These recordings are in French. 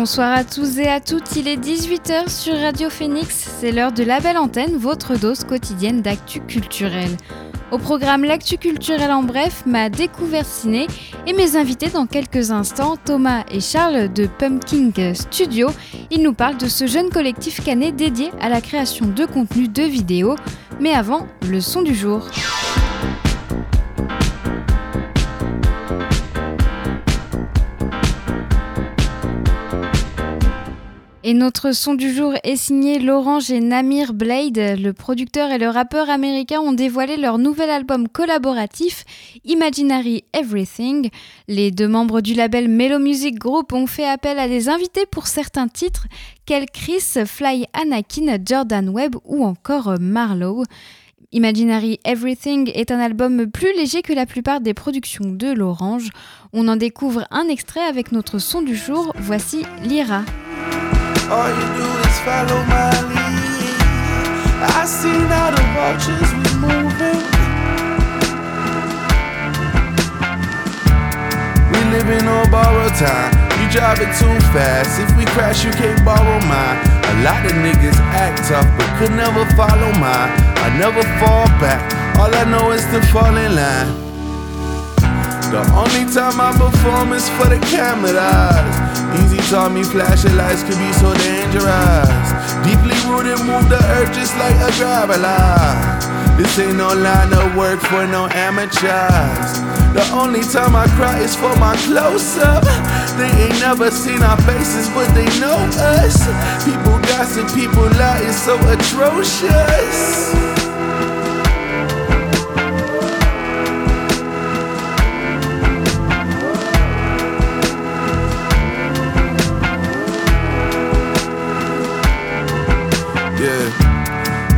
Bonsoir à tous et à toutes, il est 18h sur Radio Phoenix, c'est l'heure de la belle antenne, votre dose quotidienne d'actu culturel. Au programme L'actu culturel en bref, ma découverte ciné et mes invités dans quelques instants, Thomas et Charles de Pumpkin Studio. Ils nous parlent de ce jeune collectif canet dédié à la création de contenu de vidéos. Mais avant, le son du jour. Et notre son du jour est signé L'Orange et Namir Blade. Le producteur et le rappeur américain ont dévoilé leur nouvel album collaboratif Imaginary Everything. Les deux membres du label Mellow Music Group ont fait appel à des invités pour certains titres, Kel Chris, Fly Anakin, Jordan Webb ou encore Marlowe. Imaginary Everything est un album plus léger que la plupart des productions de l'Orange. On en découvre un extrait avec notre son du jour. Voici Lyra. All you do is follow my lead. I seen how the vultures was moving. We living on borrowed time. You driving too fast. If we crash, you can't borrow mine. A lot of niggas act tough, but could never follow mine. I never fall back. All I know is to fall in line. The only time I perform is for the cameras. Easy taught me flashing lights could be so dangerous. Deeply rooted, move the earth just like a graveler. This ain't no line of work for no amateurs. The only time I cry is for my close up. They ain't never seen our faces, but they know us. People gossip, people lie, it's so atrocious.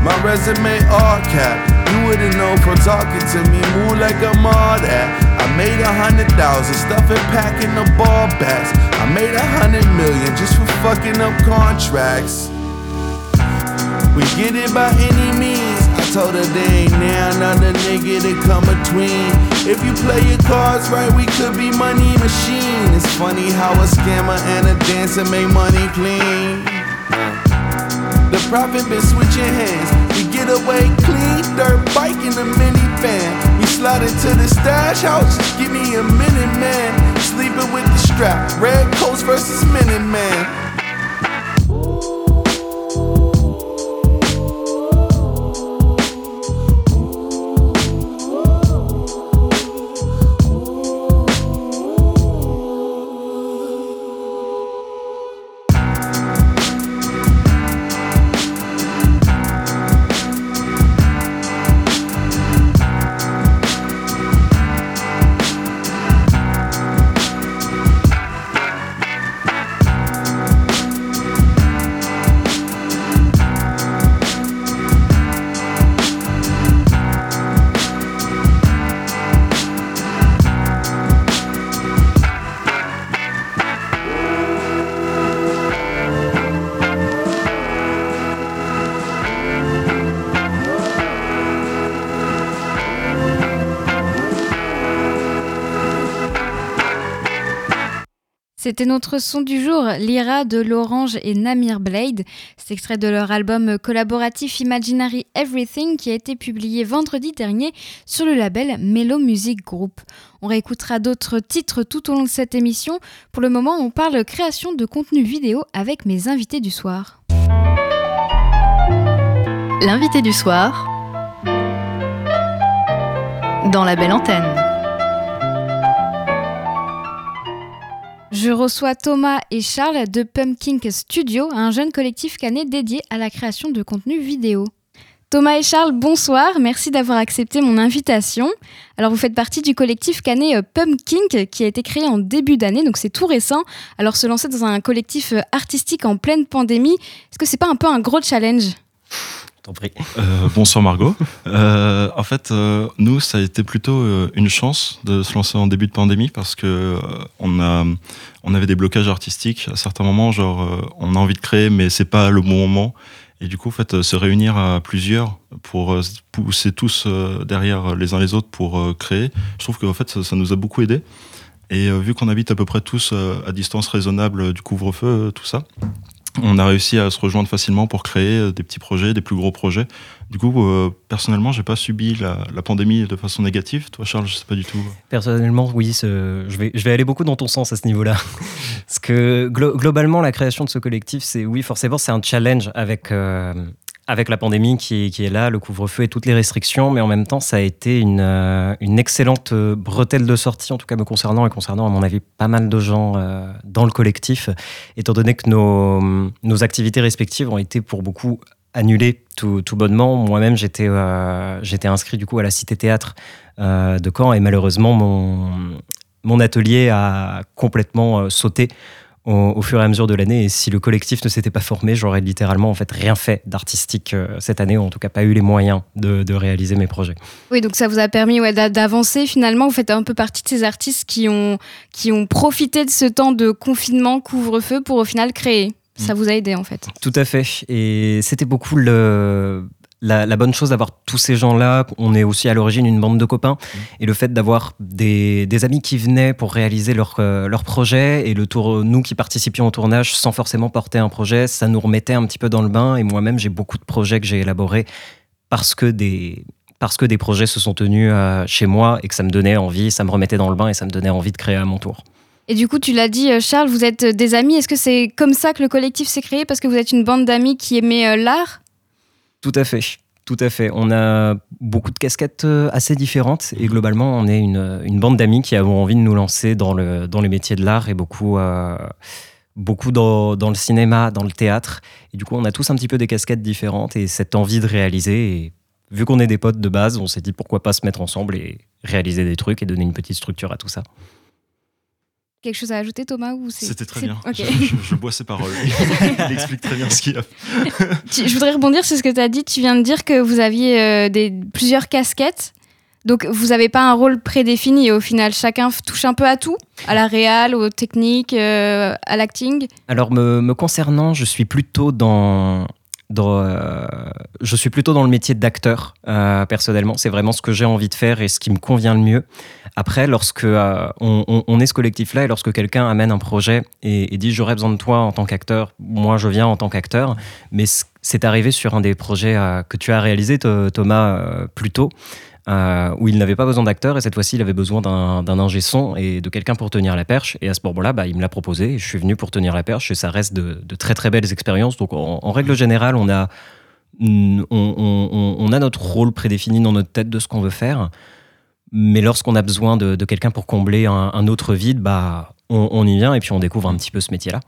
My resume all cap. You wouldn't know from talking to me. Move like I'm all that. I made a hundred thousand, stuffing packing the ball bats. I made a hundred million just for fucking up contracts. We get it by any means. I told her there ain't now another nigga to come between. If you play your cards right, we could be money machine. It's funny how a scammer and a dancer make money clean. The profit been switching hands. We get away clean, dirt bike in the minivan. We slide into the stash house, give me a minute, man. Sleeping with the strap, red coats versus minute man. C'était notre son du jour, Lyra de l'Orange et Namir Blade. C'est extrait de leur album collaboratif Imaginary Everything qui a été publié vendredi dernier sur le label Mellow Music Group. On réécoutera d'autres titres tout au long de cette émission. Pour le moment, on parle création de contenu vidéo avec mes invités du soir. L'invité du soir dans la belle antenne. Je reçois Thomas et Charles de Pumpkin Studio, un jeune collectif canet dédié à la création de contenu vidéo. Thomas et Charles, bonsoir, merci d'avoir accepté mon invitation. Alors vous faites partie du collectif canet euh, Pumpkin qui a été créé en début d'année, donc c'est tout récent. Alors se lancer dans un collectif euh, artistique en pleine pandémie, est-ce que c'est pas un peu un gros challenge? Euh, bonsoir Margot. Euh, en fait, euh, nous, ça a été plutôt une chance de se lancer en début de pandémie parce que on a, on avait des blocages artistiques à certains moments. Genre, on a envie de créer, mais c'est pas le bon moment. Et du coup, en fait, se réunir à plusieurs pour pousser tous derrière les uns les autres pour créer, je trouve que en fait, ça, ça nous a beaucoup aidé. Et vu qu'on habite à peu près tous à distance raisonnable du couvre-feu, tout ça, on a réussi à se rejoindre facilement pour créer euh, des petits projets, des plus gros projets. Du coup, euh, personnellement, j'ai pas subi la, pandémie de façon négative. Toi, Charles, je sais pas du tout. Personnellement, oui, je vais, je vais aller beaucoup dans ton sens à ce niveau-là. Parce que globalement, la création de ce collectif, c'est oui, forcément, c'est un challenge avec euh, avec la pandémie qui est, là, le couvre-feu et toutes les restrictions, mais en même temps, ça a été une, euh, excellente euh, bretelle de sortie, en tout cas me concernant et concernant, à mon avis, pas mal de gens euh, dans le collectif, étant donné que nos, nos, activités respectives ont été pour beaucoup annulées tout, bonnement. Moi-même, j'étais inscrit du coup à la Cité Théâtre de Caen et malheureusement, mon atelier a complètement sauté au, fur et à mesure de l'année. Et si le collectif ne s'était pas formé, j'aurais littéralement en fait rien fait d'artistique euh, cette année, ou en tout cas pas eu les moyens de, réaliser mes projets. Oui, donc ça vous a permis ouais, d'avancer finalement. Vous faites un peu partie de ces artistes qui ont, qui ont profité de ce temps de confinement, couvre-feu, pour au final créer. Ça mm. vous a aidé en fait. Tout à fait. Et c'était beaucoup le, la, bonne chose d'avoir tous ces gens-là, on est aussi à l'origine une bande de copains, mmh. et le fait d'avoir des, amis qui venaient pour réaliser leur, euh, leur projet, et le tour, nous qui participions au tournage sans forcément porter un projet, ça nous remettait un petit peu dans le bain, et moi-même j'ai beaucoup de projets que j'ai élaborés parce que des, parce que des projets se sont tenus euh, chez moi et que ça me donnait envie, ça me remettait dans le bain et ça me donnait envie de créer à mon tour. Et du coup, tu l'as dit, euh, Charles, vous êtes des amis. Est-ce que c'est comme ça que le collectif s'est créé? Parce que vous êtes une bande d'amis qui aimait l'art? Tout à fait. Tout à fait. On a beaucoup de casquettes euh, assez différentes et globalement, on est une, bande d'amis qui avons envie de nous lancer dans, le, dans les métiers de l'art et beaucoup, euh, beaucoup dans, le cinéma, dans le théâtre. Et du coup, on a tous un petit peu des casquettes différentes et cette envie de réaliser. Et vu qu'on est des potes de base, on s'est dit pourquoi pas se mettre ensemble et réaliser des trucs et donner une petite structure à tout ça. Quelque chose à ajouter, Thomas ou C'était très bien. Je, bois ses paroles. Il explique très bien ce qu'il a. je voudrais rebondir sur ce que tu as dit. Tu viens de dire que vous aviez euh, des, plusieurs casquettes. Donc, vous n'avez pas un rôle prédéfini. Au final, chacun touche un peu à tout À la réal, aux techniques, euh, à l'acting Alors, me, concernant, je suis plutôt dans, euh, je suis plutôt dans le métier d'acteur, personnellement. C'est vraiment ce que j'ai envie de faire et ce qui me convient le mieux. Après, lorsque euh, on, est ce collectif-là et lorsque quelqu'un amène un projet et, dit j'aurais besoin de toi en tant qu'acteur, moi je viens en tant qu'acteur, mais c'est arrivé sur un des projets euh, que tu as réalisé, Thomas, euh, plus tôt. Où il n'avait pas besoin d'acteur et cette fois-ci il avait besoin d'un ingé son et de quelqu'un pour tenir la perche. Et à ce moment-là, bah, il me l'a proposé et je suis venu pour tenir la perche et ça reste de, très très belles expériences. Donc en, règle générale, on a, on, on, a notre rôle prédéfini dans notre tête de ce qu'on veut faire. Mais lorsqu'on a besoin de, quelqu'un pour combler un, autre vide, bah, on, y vient et puis on découvre un petit peu ce métier-là.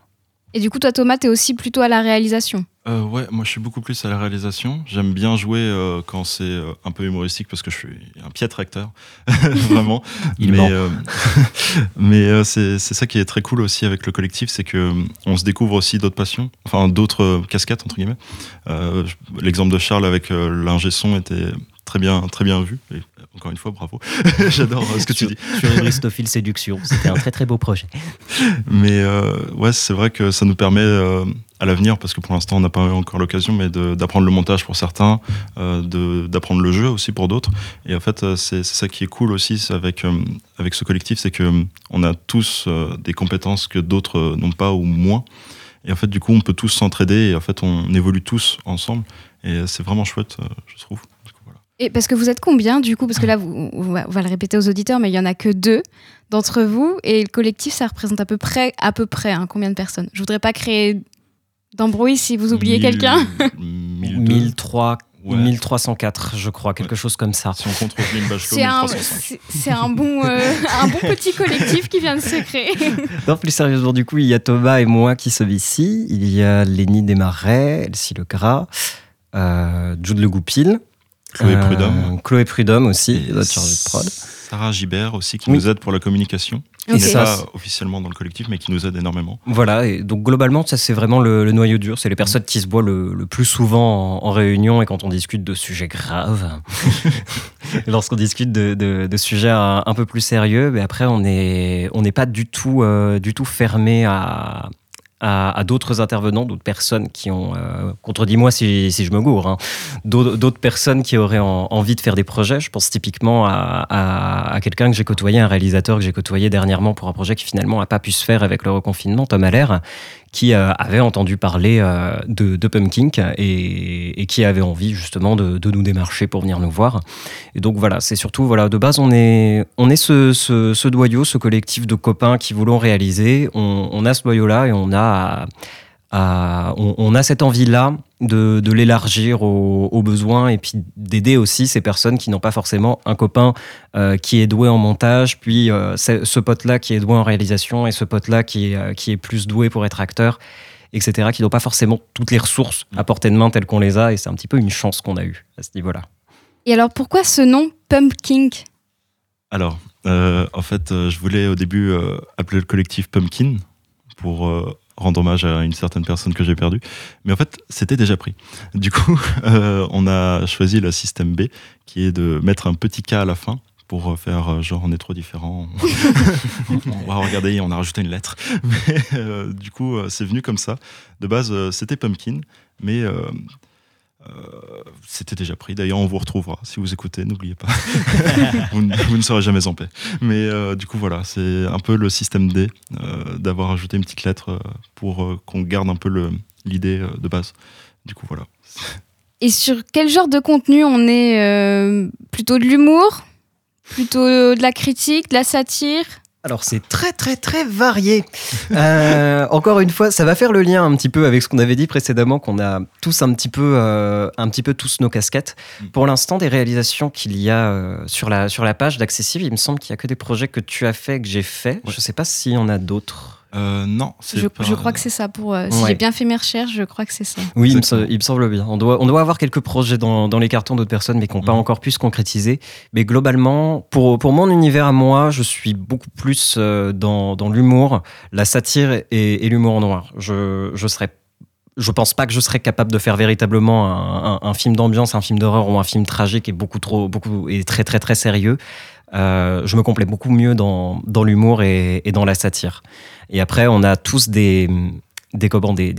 Et du coup, toi, Thomas, tu es aussi plutôt à la réalisation? Euh, Ouais, moi je suis beaucoup plus à la réalisation. J'aime bien jouer euh, quand c'est euh, un peu humoristique parce que je suis un piètre acteur, vraiment. Il mais mais c'est ça qui est très cool aussi avec le collectif, c'est que on se découvre aussi d'autres passions, enfin d'autres casquettes entre guillemets. L'exemple de Charles avec l'ingé son était très bien, très bien vu. Et encore une fois, bravo. J'adore euh, ce que tu dis. Sur Aristophile Séduction, c'était un très très beau projet. Mais euh, ouais, c'est vrai que ça nous permet euh, à l'avenir, parce que pour l'instant on n'a pas encore l'occasion, mais d'apprendre le montage pour certains, d'apprendre le jeu aussi pour d'autres. Et en fait, c'est ça qui est cool aussi avec, avec ce collectif, c'est qu'on on a tous des compétences que d'autres n'ont pas ou moins. Et en fait, du coup, on peut tous s'entraider et en fait, on évolue tous ensemble. Et c'est vraiment chouette, je trouve. Et parce que vous êtes combien du coup? Parce que là, on va le répéter aux auditeurs, mais il y en a que deux d'entre vous. Et le collectif, ça représente à peu près, à peu près hein, combien de personnes? Je voudrais pas créer d'embrouille si vous oubliez quelqu'un. 1003 1304, je crois, quelque chose comme ça. Si on compte C'est un, c'est un, bon, euh, un bon petit collectif qui vient de se créer. Non, plus sérieusement, du coup, il y a Thomas et moi qui sommes ici. Il y a Lénie Desmarais, Elsie Legras, euh, Jude Le Goupil, Chloé Prudhomme. Chloé Prudhomme aussi, notre chargée de prod. Sarah Gibert aussi, qui nous aide pour la communication. qui Ok. n'est pas officiellement dans le collectif, mais qui nous aide énormément. Voilà, et donc globalement, ça c'est vraiment le, le noyau dur. C'est les personnes qui se voient le, le plus souvent en, en réunion et quand on discute de sujets graves. Lorsqu'on discute de, de- de sujets un, un peu plus sérieux, mais après on n'est on n'est pas du tout, euh, du tout fermé à, à, d'autres intervenants, d'autres personnes qui ont, euh, contredis-moi si, si je me gourre, hein, d'autres personnes qui auraient en- envie de faire des projets. Je pense typiquement à, à- à quelqu'un que j'ai côtoyé, un réalisateur que j'ai côtoyé dernièrement pour un projet qui finalement n'a pas pu se faire avec le reconfinement, Tom Allaire, qui euh, avait entendu parler euh, de, de Pumpkin et, qui avait envie justement de, nous démarcher pour venir nous voir. Et donc voilà, c'est surtout, voilà, de base, on est, on est ce, ce, ce doyau, ce collectif de copains qui voulons réaliser. On, a ce doyau-là et on a, on, on a cette envie-là de, de l'élargir aux, aux besoins et puis d'aider aussi ces personnes qui n'ont pas forcément un copain euh, qui est doué en montage, puis euh, ce pote-là qui est doué en réalisation et ce pote-là qui est, euh, qui est plus doué pour être acteur, etc., qui n'ont pas forcément toutes les ressources à portée de main telles qu'on les a et c'est un petit peu une chance qu'on a eue à ce niveau-là. Et alors pourquoi ce nom Pumpkin? Alors, euh, en fait, euh, je voulais au début euh, appeler le collectif Pumpkin pour euh, rendre hommage à une certaine personne que j'ai perdue. Mais en fait, c'était déjà pris. Du coup, euh, on a choisi le système B, qui est de mettre un petit K à la fin pour faire euh, genre on est trop différents. on va regarder, on a rajouté une lettre. Mais euh, du coup, c'est venu comme ça. De base, c'était Pumpkin, mais c'était déjà pris. D'ailleurs, on vous retrouvera. Si vous écoutez, n'oubliez pas. vous, ne- vous ne serez jamais en paix. Mais euh, du coup, voilà, c'est un peu le système D euh, d'avoir ajouté une petite lettre euh, pour euh, qu'on garde un peu le- l'idée euh, de base. Du coup, voilà. Et sur quel genre de contenu on est euh, Plutôt de l'humour Plutôt de la critique, de la satire? Alors c'est très très très varié. Euh, encore une fois, ça va faire le lien un petit peu avec ce qu'on avait dit précédemment, qu'on a tous un petit peu, euh, un petit peu tous nos casquettes. Mm. Pour l'instant, des réalisations qu'il y a euh, sur la sur la page d'accessible, il me semble qu'il y a que des projets que tu as fait, que j'ai fait. Ouais. Je sais pas s'il y en a d'autres. Euh, non, c'est je, pas- je crois que c'est ça. Pour, euh, Si Ouais. j'ai bien fait mes recherches, je crois que c'est ça. Oui, il me, il semble bien. On doit, on doit avoir quelques projets dans, dans les cartons d'autres personnes, mais qui n'ont pas Mhm. encore pu se concrétiser. Mais globalement, pour, pour mon univers à moi, je suis beaucoup plus euh, dans, dans l'humour, la satire et, et l'humour noir. Je, je serais. Je pense pas que je serais capable de faire véritablement un, un- un film d'ambiance, un film d'horreur ou un film tragique et beaucoup trop, beaucoup et très très très sérieux. Euh, je me complais beaucoup mieux dans, l'humour et, dans la satire. Et après, on a tous des, des,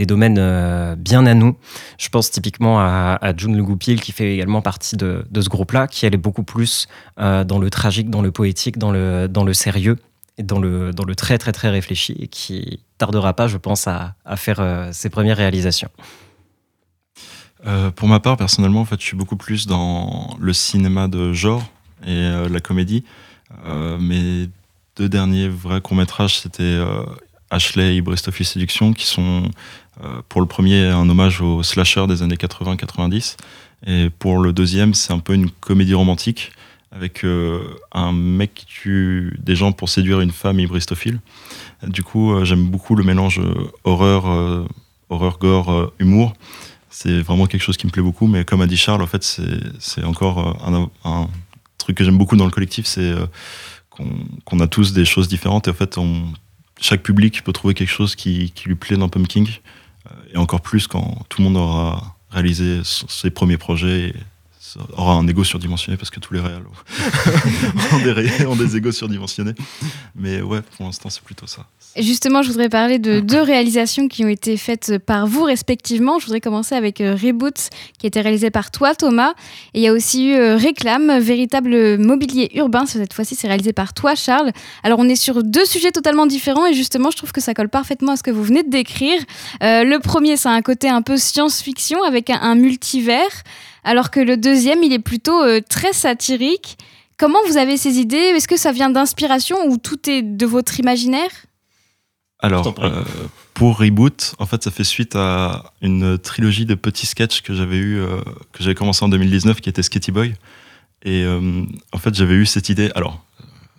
domaines euh, bien à nous. Je pense typiquement à, à June Le Goupil, qui fait également partie de, ce groupe-là, qui elle est beaucoup plus euh, dans le tragique, dans le poétique, dans le, sérieux, et dans le, très très très réfléchi, et qui tardera pas, je pense, à, à faire ses premières réalisations. Pour ma part, personnellement, en fait, je suis beaucoup plus dans le cinéma de genre et euh, la comédie. Euh, mes deux derniers vrais courts-métrages, c'était euh, Ashley et Bristophile Séduction, qui sont, pour le premier, un hommage aux slashers des années 80-90. Et pour le deuxième, c'est un peu une comédie romantique avec un mec qui tue des gens pour séduire une femme hybristophile. Du coup, j'aime beaucoup le mélange horreur, horreur, gore, humour. C'est vraiment quelque chose qui me plaît beaucoup, mais comme a dit Charles, en fait, c'est encore un truc que j'aime beaucoup dans le collectif, c'est euh, qu'on a tous des choses différentes. Et en fait, on, chaque public peut trouver quelque chose qui, lui plaît dans Pumpkin, euh, et encore plus quand tout le monde aura réalisé ses premiers projets aura un ego surdimensionné parce que tous les réels ont, des, ré- ont des égos surdimensionnés. Mais ouais, pour l'instant, c'est plutôt ça. Justement, je voudrais parler de deux réalisations qui ont été faites par vous respectivement. Je voudrais commencer avec euh, Reboot, qui a été réalisé par toi, Thomas. Et il y a aussi eu euh, Réclame, véritable mobilier urbain. Cette fois-ci, c'est réalisé par toi, Charles. Alors, on est sur deux sujets totalement différents et justement, je trouve que ça colle parfaitement à ce que vous venez de décrire. Euh, le premier, c'est un côté un peu science-fiction avec un, un multivers, alors que le deuxième, il est plutôt euh, très satirique. Comment vous avez ces idées? Est-ce que ça vient d'inspiration ou tout est de votre imaginaire? Alors, euh, pour Reboot, en fait, ça fait suite à une trilogie de petits sketchs que j'avais eu, euh, que j'avais commencé en 2019, qui était Sketty Boy. Et euh, en fait, j'avais eu cette idée. Alors,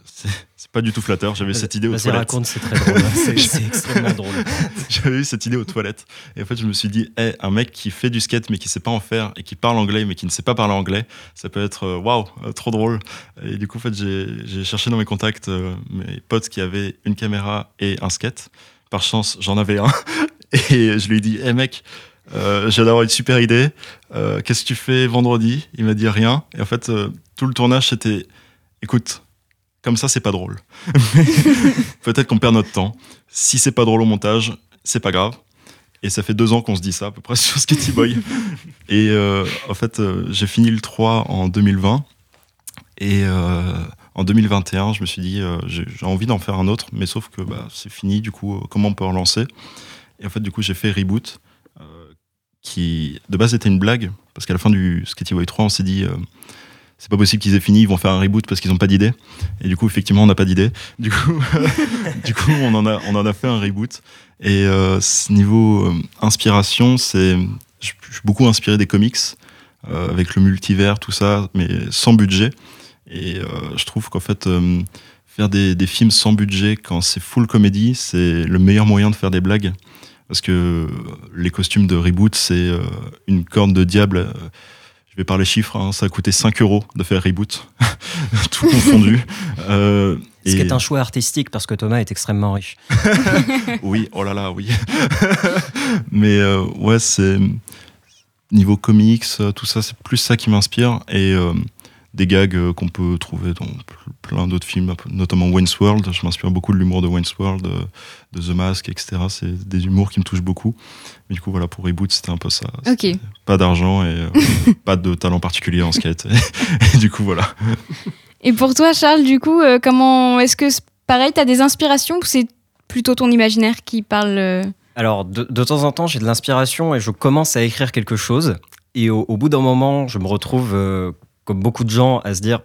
c'est pas du tout flatteur. J'avais cette idée aux Vas-y, toilettes. raconte, c'est très drôle. C'est extrêmement drôle. J'avais eu cette idée aux toilettes. Et en fait, je me suis dit, hey, un mec qui fait du skate mais qui sait pas en faire et qui parle anglais mais qui ne sait pas parler anglais, ça peut être euh, waouh, euh, trop drôle. Et du coup, en fait, j'ai j'ai cherché dans mes contacts euh, mes potes qui avaient une caméra et un skate. Par chance, j'en avais un. Et je lui ai dit, hey mec, euh, j'ai d'avoir une super idée. Euh, Qu'est-ce que tu fais vendredi? Il m'a dit rien. Et en fait, euh, tout le tournage, c'était, écoute, comme ça, c'est pas drôle. Peut-être qu'on perd notre temps. Si c'est pas drôle au montage, c'est pas grave. Et ça fait deux ans qu'on se dit ça à peu près sur Sketty Boy. et euh, en fait, euh, j'ai fini le 3 en 2020. Et euh, en 2021, je me suis dit, j'ai envie d'en faire un autre, mais sauf que bah, c'est fini, du coup, comment on peut relancer Et en fait, du coup, j'ai fait Reboot, qui de base était une blague, parce qu'à la fin du Sketty Boy 3, on s'est dit, c'est pas possible qu'ils aient fini, ils vont faire un reboot parce qu'ils n'ont pas d'idée. Et du coup, effectivement, on n'a pas d'idée. Du coup, du coup on, en a, on en a fait un reboot. Et euh, ce niveau euh, inspiration, c'est. Je suis beaucoup inspiré des comics, euh, avec le multivers, tout ça, mais sans budget. Et euh, je trouve qu'en fait, faire des, films sans budget, quand c'est full comédie, c'est le meilleur moyen de faire des blagues. Parce que les costumes de reboot, c'est une corne de diable. Je vais par les chiffres, hein, ça a coûté 5 euros de faire reboot, tout confondu. Euh, Ce qui est un choix artistique parce que Thomas est extrêmement riche. oui, oh là là, oui. Mais euh, ouais, c'est niveau comics, euh, tout ça, c'est plus ça qui m'inspire et des gags euh, qu'on peut trouver dans pl- plein d'autres films, notamment Wayne's World. Je m'inspire beaucoup de l'humour de Wayne's World, euh, de The Mask, etc. C'est des humours qui me touchent beaucoup. Mais du coup, voilà, pour Reboot, c'était un peu ça. Ok. C'était Pas d'argent et euh, pas de talent particulier en skate. Et, du coup, voilà. Et pour toi, Charles, du coup, euh, comment est-ce que pareil, t'as des inspirations ou c'est plutôt ton imaginaire qui parle euh, Alors, de, de temps en temps, j'ai de l'inspiration et je commence à écrire quelque chose. Et au, au bout d'un moment, je me retrouve, euh, comme beaucoup de gens, à se dire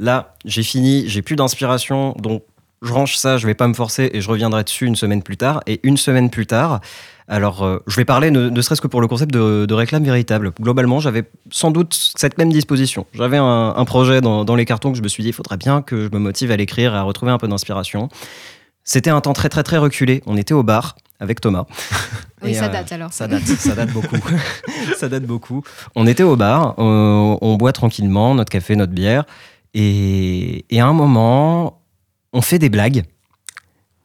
là, j'ai fini, j'ai plus d'inspiration, donc je range ça, je vais pas me forcer et je reviendrai dessus une semaine plus tard. Et une semaine plus tard, alors euh, je vais parler ne, serait-ce que pour le concept de, de réclame véritable. Globalement, j'avais sans doute cette même disposition. J'avais un, un projet dans, dans les cartons que je me suis dit il faudrait bien que je me motive à l'écrire et à retrouver un peu d'inspiration. C'était un temps très très très reculé. On était au bar avec Thomas. Oui, Et, ça euh, date alors. Ça date, ça date beaucoup. ça date beaucoup. On était au bar, on, on boit tranquillement notre café, notre bière, et, et à un moment, on fait des blagues,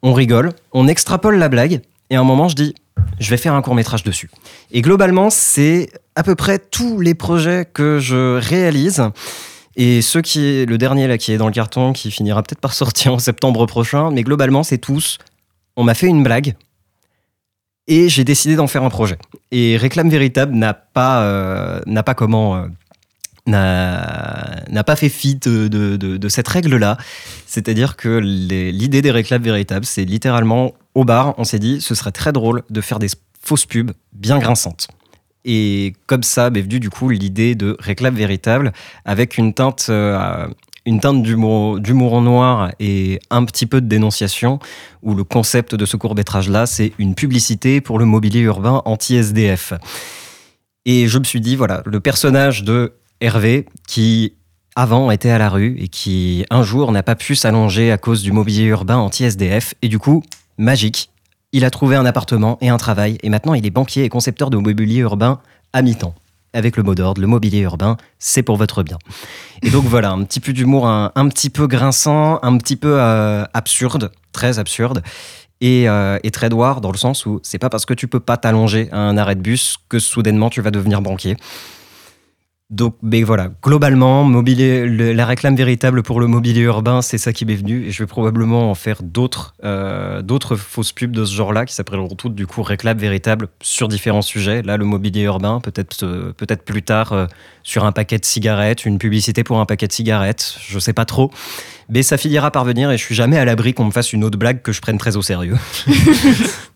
on rigole, on extrapole la blague, et à un moment, je dis, je vais faire un court métrage dessus. Et globalement, c'est à peu près tous les projets que je réalise. Et ce qui est le dernier là qui est dans le carton, qui finira peut-être par sortir en septembre prochain, mais globalement, c'est tous. On m'a fait une blague, et j'ai décidé d'en faire un projet. Et Réclame Véritable n'a pas, euh, pas comment, euh, n'a, pas fait fi de, de- cette règle-là. C'est-à-dire que l'idée des Réclames Véritables, c'est littéralement au bar, on s'est dit, ce serait très drôle de faire des fausses pubs bien grinçantes. Et comme ça, m'est venue du coup l'idée de Réclame Véritable avec une teinte, euh, une teinte d'humour, noir et un petit peu de dénonciation où le concept de ce court-métrage-là, c'est une publicité pour le mobilier urbain anti-SDF. Et je me suis dit, voilà, le personnage de Hervé, qui avant était à la rue et qui un jour n'a pas pu s'allonger à cause du mobilier urbain anti-SDF, et du coup, magique, il a trouvé un appartement et un travail, et maintenant il est banquier et concepteur de mobilier urbain à mi-temps. Avec le mot d'ordre, le mobilier urbain, c'est pour votre bien. Et donc voilà, un petit peu d'humour, un, un petit peu grinçant, un petit peu euh, absurde, très absurde, et, euh, très noir dans le sens où c'est pas parce que tu peux pas t'allonger à un arrêt de bus que soudainement tu vas devenir banquier. Donc, mais voilà, globalement, mobilier, le- la réclame véritable pour le mobilier urbain, c'est ça qui m'est venu. Et je vais probablement en faire d'autres euh, d'autres fausses pubs de ce genre-là qui s'appelleront toutes du coup réclame véritable sur différents sujets. Là, le mobilier urbain, peut-être euh, peut-être plus tard euh, sur un paquet de cigarettes, une publicité pour un paquet de cigarettes, je sais pas trop. Mais ça finira par venir et je suis jamais à l'abri qu'on me fasse une autre blague que je prenne très au sérieux.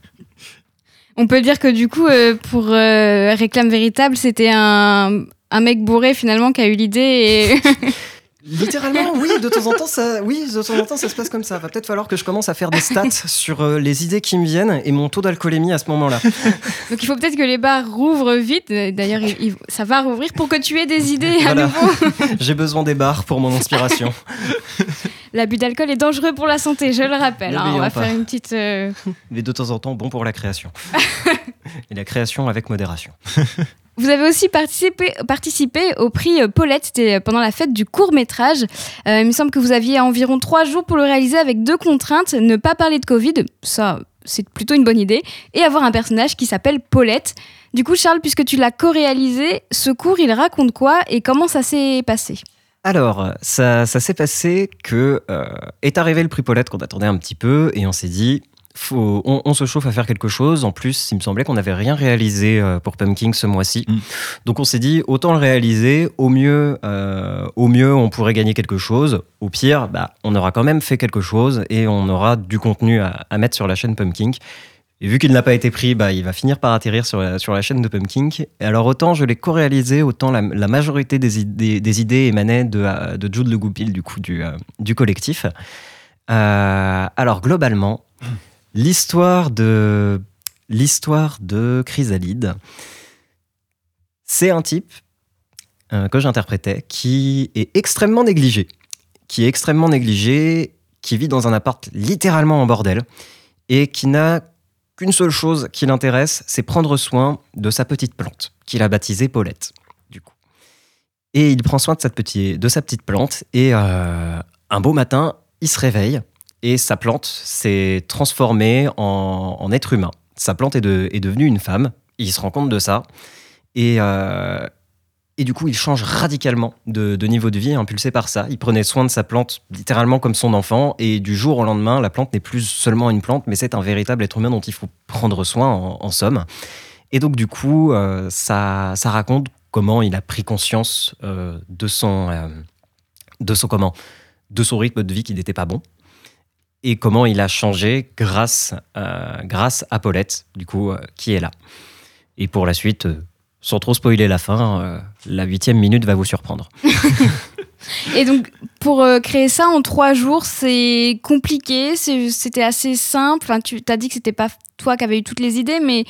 On peut dire que du coup, euh, pour euh, Réclame Véritable, c'était un, un mec bourré finalement qui a eu l'idée et. Littéralement, oui, de temps en temps, ça, oui, de temps en temps, ça se passe comme ça. Va peut-être falloir que je commence à faire des stats sur euh, les idées qui me viennent et mon taux d'alcoolémie à ce moment-là. Donc il faut peut-être que les bars rouvrent vite. D'ailleurs, il- il- ça va rouvrir pour que tu aies des idées à nouveau. J'ai besoin des bars pour mon inspiration. L'abus d'alcool est dangereux pour la santé, je le rappelle. hein. on va pas. faire une petite. euh, Mais de temps en temps, bon pour la création. Et la création avec modération. Vous avez aussi participé, au prix euh, Paulette, c'était pendant la fête du court métrage. Euh, il me semble que vous aviez environ trois jours pour le réaliser avec deux contraintes ne pas parler de Covid, ça c'est plutôt une bonne idée, et avoir un personnage qui s'appelle Paulette. Du coup, Charles, puisque tu l'as co-réalisé, ce cours il raconte quoi et comment ça s'est passé? Alors, ça, s'est passé que euh, est arrivé le prix Paulette qu'on attendait un petit peu et on s'est dit, faut, on, on se chauffe à faire quelque chose. En plus, il me semblait qu'on n'avait rien réalisé euh, pour Pumpkin ce mois-ci. Mm. Donc on s'est dit, autant le réaliser. Au mieux, euh, au mieux, on pourrait gagner quelque chose. Au pire, bah, on aura quand même fait quelque chose et on aura du contenu à, à mettre sur la chaîne Pumpkin. Et vu qu'il n'a pas été pris, bah, il va finir par atterrir sur la, sur la chaîne de Pumpkin. Et alors autant je l'ai co-réalisé, autant la, la majorité des idées, des idées émanaient de, euh, de Jude Le Goupil, du coup, du, euh, du collectif. Euh, alors globalement, l'histoire de l'histoire de Chrysalide, c'est un type euh, que j'interprétais qui est extrêmement négligé, qui est extrêmement négligé, qui vit dans un appart littéralement en bordel et qui n'a qu'une seule chose qui l'intéresse, c'est prendre soin de sa petite plante, qu'il a baptisée Paulette, du coup. Et il prend soin de, cette petite, de sa petite plante, et euh, un beau matin, il se réveille, et sa plante s'est transformée en, être humain. Sa plante est, de- est devenue une femme, il se rend compte de ça, et, euh, et du coup, il change radicalement de, niveau de vie, impulsé par ça. Il prenait soin de sa plante littéralement comme son enfant, et du jour au lendemain, la plante n'est plus seulement une plante, mais c'est un véritable être humain dont il faut prendre soin, en, somme. Et donc, du coup, euh, ça, ça raconte comment il a pris conscience euh, de son, de son comment, de son rythme de vie qui n'était pas bon, et comment il a changé grâce, euh, grâce à Paulette, du coup, euh, qui est là. Et pour la suite, euh, sans trop spoiler la fin, la huitième minute va vous surprendre. Et donc, pour créer ça en trois jours, c'est compliqué, c'était assez simple. Enfin, tu as dit que c'était pas toi qui avais eu toutes les idées, mais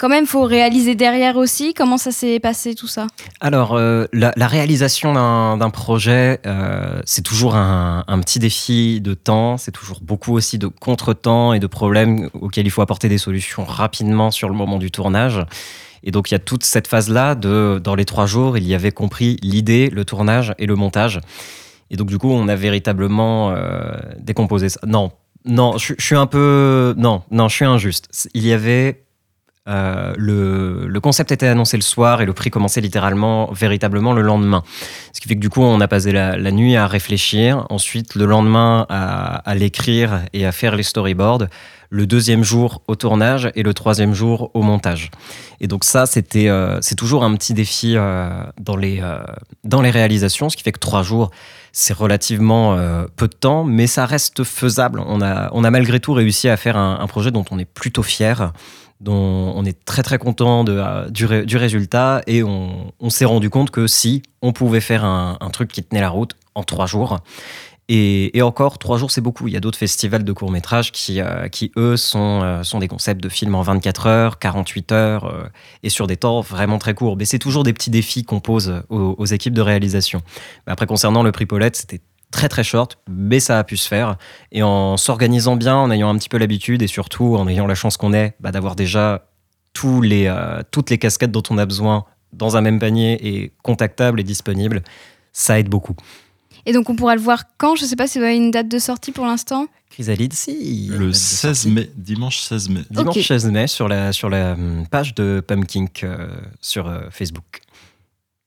quand même, faut réaliser derrière aussi. Comment ça s'est passé tout ça? Alors, euh, la, réalisation d'un projet, euh, c'est toujours un, un petit défi de temps, c'est toujours beaucoup aussi de contretemps et de problèmes auxquels il faut apporter des solutions rapidement sur le moment du tournage. Et donc, il y a toute cette phase-là de, dans les trois jours, il y avait compris l'idée, le tournage et le montage. Et donc, du coup, on a véritablement euh, décomposé ça. Non, non, je, je suis un peu. Non, non, je suis injuste. Il y avait. Euh, le, concept était annoncé le soir et le prix commençait littéralement, véritablement le lendemain. Ce qui fait que du coup, on a passé la, nuit à réfléchir, ensuite le lendemain à, l'écrire et à faire les storyboards, le deuxième jour au tournage et le troisième jour au montage. Et donc ça, c'était, euh, c'est toujours un petit défi euh, dans, les, dans les réalisations, ce qui fait que trois jours, c'est relativement peu de temps, mais ça reste faisable. On a, on a malgré tout réussi à faire un projet dont on est plutôt fier, dont on est très très content euh, du, du résultat, et on, s'est rendu compte que si on pouvait faire un, un truc qui tenait la route en trois jours, et, encore, trois jours, c'est beaucoup. Il y a d'autres festivals de courts-métrages qui, euh, qui, eux, sont, euh, sont des concepts de films en 24 heures, 48 heures, et sur des temps vraiment très courts. Mais c'est toujours des petits défis qu'on pose aux, aux équipes de réalisation. Après, concernant le prix Paulette, c'était très très short, mais ça a pu se faire. Et en s'organisant bien, en ayant un petit peu l'habitude, et surtout en ayant la chance qu'on ait bah, d'avoir déjà tous les, euh, toutes les casquettes dont on a besoin dans un même panier et contactables et disponibles, ça aide beaucoup. Et donc, on pourra le voir quand? Je sais pas si vous avez une date de sortie pour l'instant. Chrysalide, si. Le date de 16 sortie. mai, dimanche 16 mai. Dimanche Ok. 16 mai sur la, sur la hum, page de Pumpkin euh, sur euh, Facebook.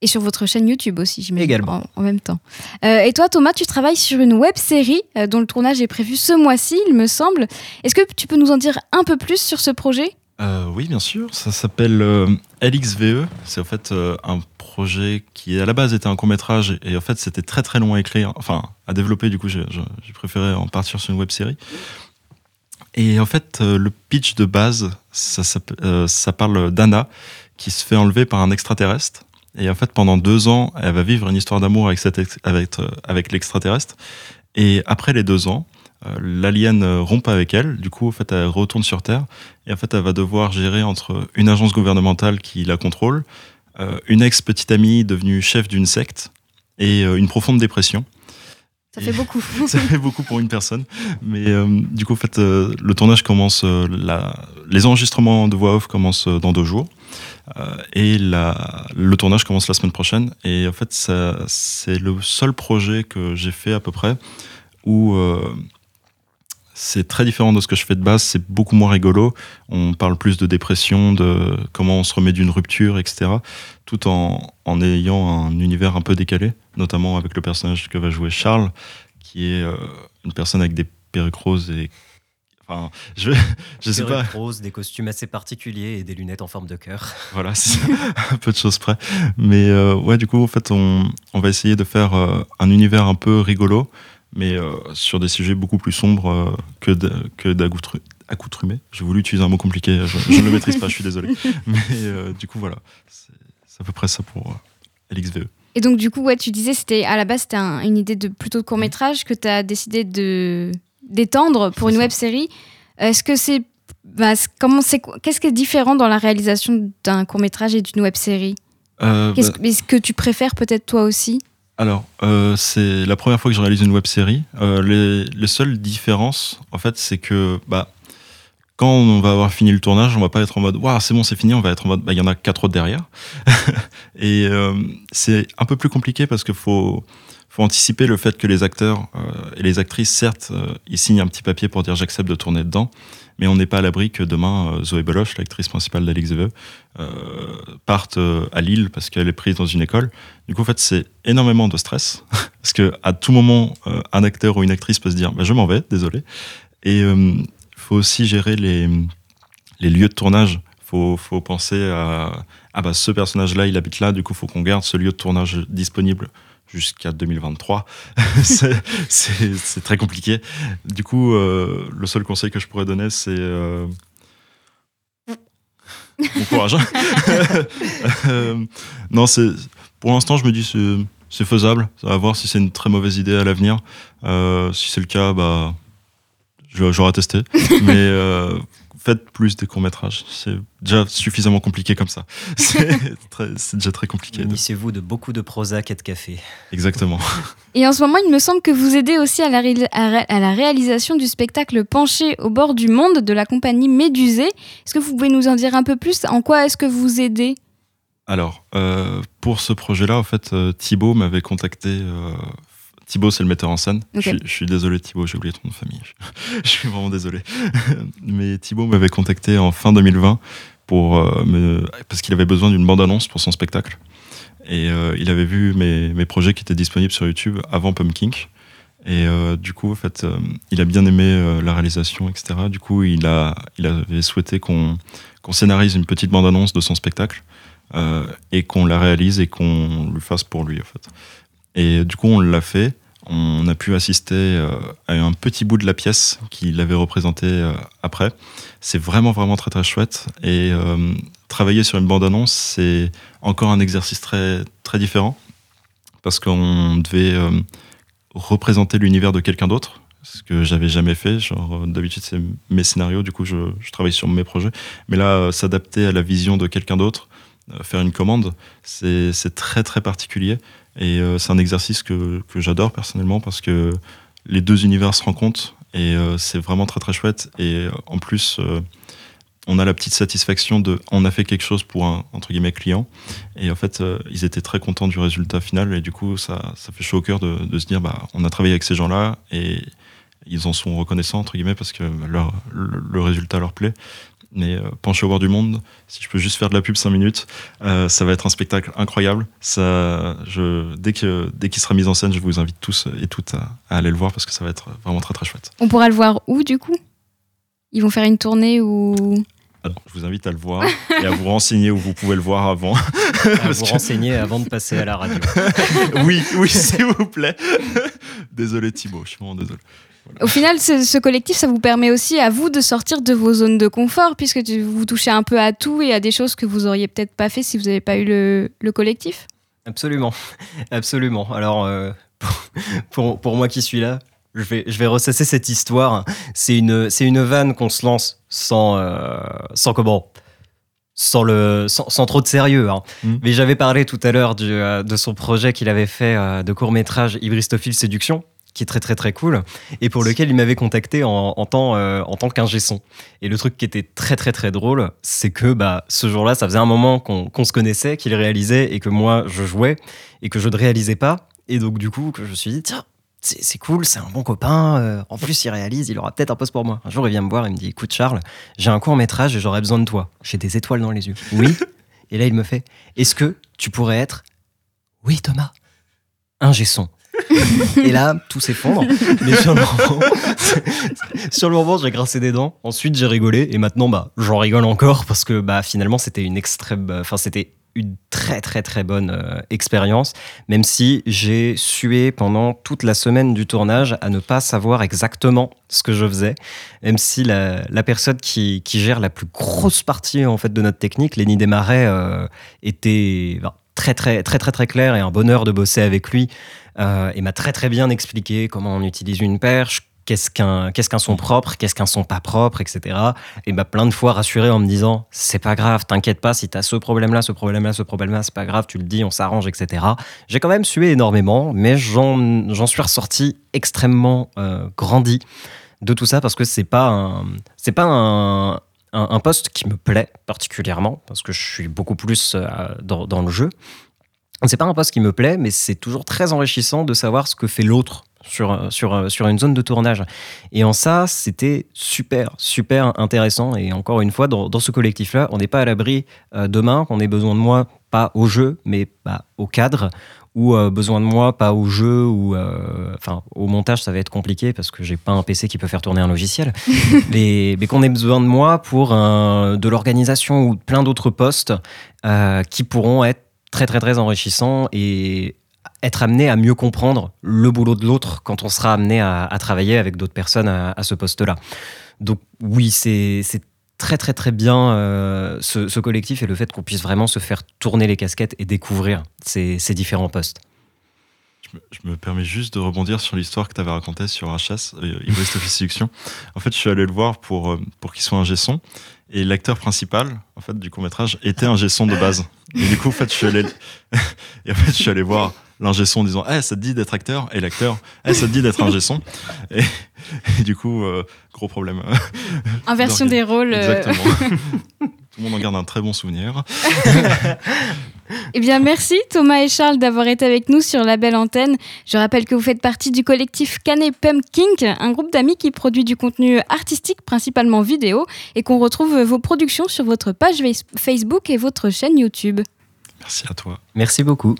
Et sur votre chaîne YouTube aussi, j'imagine. Également. En, en même temps. Euh, et toi, Thomas, tu travailles sur une web série euh, dont le tournage est prévu ce mois-ci, il me semble. Est-ce que tu peux nous en dire un peu plus sur ce projet? Euh, oui, bien sûr. Ça s'appelle euh, LXVE. C'est en fait euh, un projet qui à la base était un court métrage et en fait c'était très très long à écrire, enfin à développer. Du coup, j'ai préféré en partir sur une web série. Et en fait, euh, le pitch de base, ça, euh, ça parle d'Anna qui se fait enlever par un extraterrestre. Et en fait, pendant deux ans, elle va vivre une histoire d'amour avec, cet ex- avec, euh, avec l'extraterrestre. Et après les deux ans, euh, l'alien euh, rompt avec elle. Du coup, en fait, elle retourne sur Terre. Et en fait, elle va devoir gérer entre une agence gouvernementale qui la contrôle, une ex-petite amie devenue chef d'une secte et une profonde dépression. Ça fait beaucoup. ça fait beaucoup pour une personne. Mais euh, du coup, en fait, le tournage commence, la... les enregistrements de voix off commencent dans deux jours. Et la... le tournage commence la semaine prochaine. Et en fait, c'est le seul projet que j'ai fait à peu près où c'est très différent de ce que je fais de base, c'est beaucoup moins rigolo. On parle plus de dépression, de comment on se remet d'une rupture, etc. Tout en, en, ayant un univers un peu décalé, notamment avec le personnage que va jouer Charles, qui est euh, une personne avec des perruques roses et. Enfin, je, je sais pas. des costumes assez particuliers et des lunettes en forme de cœur. Voilà, c'est un peu de choses près. Mais euh, ouais, du coup, en fait, on, on va essayer de faire euh, un univers un peu rigolo mais euh, sur des sujets beaucoup plus sombres euh, que d'accoutrumés. J'ai voulu utiliser un mot compliqué, je, ne le maîtrise pas, je suis désolé. Mais euh, du coup, voilà, c'est à peu près ça pour LXVE. Et donc, du coup, ouais, tu disais, c'était à la base, c'était une idée de plutôt de court-métrage que tu as décidé de d'étendre pour une web série. Est-ce que c'est. Bah, comment c'est Qu'est-ce qui est différent dans la réalisation d'un court-métrage et d'une web série Qu'est-ce bah que tu préfères peut-être toi aussi alors, euh, c'est la première fois que je réalise une web série. Euh, les, les, seules différences, en fait, c'est que bah, quand on va avoir fini le tournage, on va pas être en mode waouh, c'est bon, c'est fini. On va être en mode bah, il y en a quatre autres derrière. et euh, c'est un peu plus compliqué parce qu'il faut, faut anticiper le fait que les acteurs euh, et les actrices, certes, euh, ils signent un petit papier pour dire j'accepte de tourner dedans mais on n'est pas à l'abri que demain, euh, Zoé Beloche, l'actrice principale d'Alix euh, parte à Lille parce qu'elle est prise dans une école. Du coup, en fait, c'est énormément de stress parce que à tout moment, un acteur ou une actrice peut se dire bah, Je m'en vais, désolé. Et il faut aussi gérer les, lieux de tournage. Il faut, faut, penser à ah bah, ce personnage-là, il habite là, du coup, il faut qu'on garde ce lieu de tournage disponible jusqu'à 2023. c'est très compliqué. Du coup, euh, le seul conseil que je pourrais donner, c'est euh... bon courage. Hein. euh, non, c'est pour l'instant, je me dis c'est faisable. Va voir si c'est une très mauvaise idée à l'avenir. Si c'est le cas, bah j'aurais testé. Mais faites plus des courts-métrages. C'est déjà suffisamment compliqué comme ça. C'est déjà très compliqué. Munissez-vous de beaucoup de Prozac et de café. Exactement. Et en ce moment, il me semble que vous aidez aussi à la, ré à la réalisation du spectacle Penché au bord du monde de la compagnie Médusée. Est-ce que vous pouvez nous en dire un peu plus? En quoi est-ce que vous aidez? Alors, euh, pour ce projet-là, en fait, euh, Thibaut m'avait contacté euh, Thibaut, c'est le metteur en scène. Je, suis désolé, Thibaut, j'ai oublié ton nom de famille. je suis vraiment désolé. Mais Thibaut m'avait contacté en fin 2020 pour, euh, me... parce qu'il avait besoin d'une bande-annonce pour son spectacle. Et euh, il avait vu mes, mes, projets qui étaient disponibles sur YouTube avant Pumpkin. Et euh, du coup, en fait, il a bien aimé la réalisation, etc. Du coup, il, a, il avait souhaité qu'on qu'on scénarise une petite bande-annonce de son spectacle et qu'on la réalise et qu'on le fasse pour lui, en fait. Et du coup, on l'a fait. On a pu assister euh, à un petit bout de la pièce qu'il avait représenté euh, après. C'est vraiment, vraiment très, très chouette. Et euh, travailler sur une bande-annonce, c'est encore un exercice très, très différent. Parce qu'on devait représenter l'univers de quelqu'un d'autre ce que j'avais jamais fait. Genre, d'habitude, c'est mes scénarios, du coup, je, travaille sur mes projets. Mais là, s'adapter à la vision de quelqu'un d'autre, faire une commande, c'est très, très particulier. Et euh, c'est un exercice que, que j'adore personnellement parce que les deux univers se rencontrent et euh, c'est vraiment très très chouette. Et euh, en plus, on a la petite satisfaction de on a fait quelque chose pour un entre guillemets client et en fait ils étaient très contents du résultat final et du coup ça, ça fait chaud au cœur de, se dire bah on a travaillé avec ces gens là et ils en sont reconnaissants entre guillemets parce que leur, le, le résultat leur plaît mais euh, penché au bord du monde, si je peux juste faire de la pub 5 minutes, euh, ça va être un spectacle incroyable. Ça, je, dès qu'il dès qu'il sera mis en scène, je vous invite tous et toutes à, à, aller le voir parce que ça va être vraiment très très chouette. On pourra le voir où du coup? Ils vont faire une tournée ou alors, je vous invite à le voir et à vous renseigner où vous pouvez le voir avant. À vous que... renseigner avant de passer à la radio. oui, oui, s'il vous plaît. désolé Thibaut, je suis vraiment désolé. Voilà. Au final, ce, ce, collectif, ça vous permet aussi à vous de sortir de vos zones de confort, puisque vous touchez un peu à tout et à des choses que vous auriez peut-être pas fait si vous n'avez pas eu le, le, collectif? Absolument, absolument. Alors, euh, pour, pour moi qui suis là, je vais, je vais ressasser cette histoire. C'est une, c'est une vanne qu'on se lance sans, euh, sans comment? Sans, le, sans, sans, trop de sérieux. Hein. Mmh. Mais j'avais parlé tout à l'heure euh, de son projet qu'il avait fait euh, de court métrage Hybristophile Séduction, qui est très très très cool et pour lequel il m'avait contacté en, en tant, euh, en tant qu'ingé son. Et le truc qui était très très très drôle, c'est que bah, ce jour-là, ça faisait un moment qu'on se connaissait, qu'il réalisait et que moi je jouais et que je ne réalisais pas. Et donc du coup, que je me suis dit, tiens, c'est cool, c'est un bon copain. euh, en plus, il réalise, il aura peut-être un poste pour moi. Un jour, il vient me voir, il me dit Écoute, Charles, j'ai un court métrage et j'aurais besoin de toi. J'ai des étoiles dans les yeux. Oui. et là, il me fait Est-ce que tu pourrais être Oui, Thomas, un son. Et là, tout s'effondre. Mais sur le moment, j'ai grincé des dents. Ensuite, j'ai rigolé. Et maintenant, bah, j'en rigole encore parce que bah, finalement, c'était une extrême. Enfin, c'était une très très très bonne euh, expérience, même si j'ai sué pendant toute la semaine du tournage à ne pas savoir exactement ce que je faisais, même si la, personne qui, gère la plus grosse partie en fait de notre technique, Lenny Desmarais, euh, était très très très très très clair et un bonheur de bosser avec lui euh, et m'a très très bien expliqué comment on utilise une perche, qu'est-ce qu'un qu'est-ce qu'un son propre, qu'est-ce qu'un son pas propre, etc. Et m'a plein de fois rassuré en me disant c'est pas grave, t'inquiète pas, si t'as ce problème-là, ce problème-là, ce problème-là, c'est pas grave, tu le dis, on s'arrange, etc. J'ai quand même sué énormément, mais j'en suis ressorti extrêmement euh, grandi de tout ça parce que c'est pas c'est pas un, un, poste qui me plaît particulièrement parce que je suis beaucoup plus euh, dans, le jeu. C'est pas un poste qui me plaît, mais c'est toujours très enrichissant de savoir ce que fait l'autre sur, sur, sur une zone de tournage. Et en ça, c'était super, super intéressant. Et encore une fois, dans, ce collectif-là, on n'est pas à l'abri euh, demain qu'on ait besoin de moi, pas au jeu, mais bah, au cadre, ou euh, besoin de moi, pas au jeu, ou euh, enfin au montage, ça va être compliqué parce que j'ai pas un PC qui peut faire tourner un logiciel. mais mais qu'on ait besoin de moi pour un- de l'organisation ou plein d'autres postes euh, qui pourront être très très très enrichissants et être amené à mieux comprendre le boulot de l'autre quand on sera amené à, à travailler avec d'autres personnes à, à ce poste-là. Donc oui, c'est très très très bien euh, ce, ce collectif et le fait qu'on puisse vraiment se faire tourner les casquettes et découvrir ces, ces différents postes. Je me, je me permets juste de rebondir sur l'histoire que tu avais racontée sur HS, euh, Office Séduction. En fait, je suis allé le voir pour, euh, pour qu'il soit un gesson. Et l'acteur principal, en fait, du court-métrage, était un gesson de base. Et du coup, en fait, je suis allé, et en fait, je suis allé voir l'ingé son en disant, eh, ça te dit d'être acteur? Et l'acteur, eh, ça te dit d'être un gesson? Et, et du coup, euh, gros problème. Inversion des rôles. euh, Exactement. Tout le monde en garde un très bon souvenir. Eh bien, merci Thomas et Charles d'avoir été avec nous sur la belle antenne. Je rappelle que vous faites partie du collectif Canet Pumpkin, un groupe d'amis qui produit du contenu artistique, principalement vidéo, et qu'on retrouve vos productions sur votre page Face- Facebook et votre chaîne YouTube. Merci à toi. Merci beaucoup.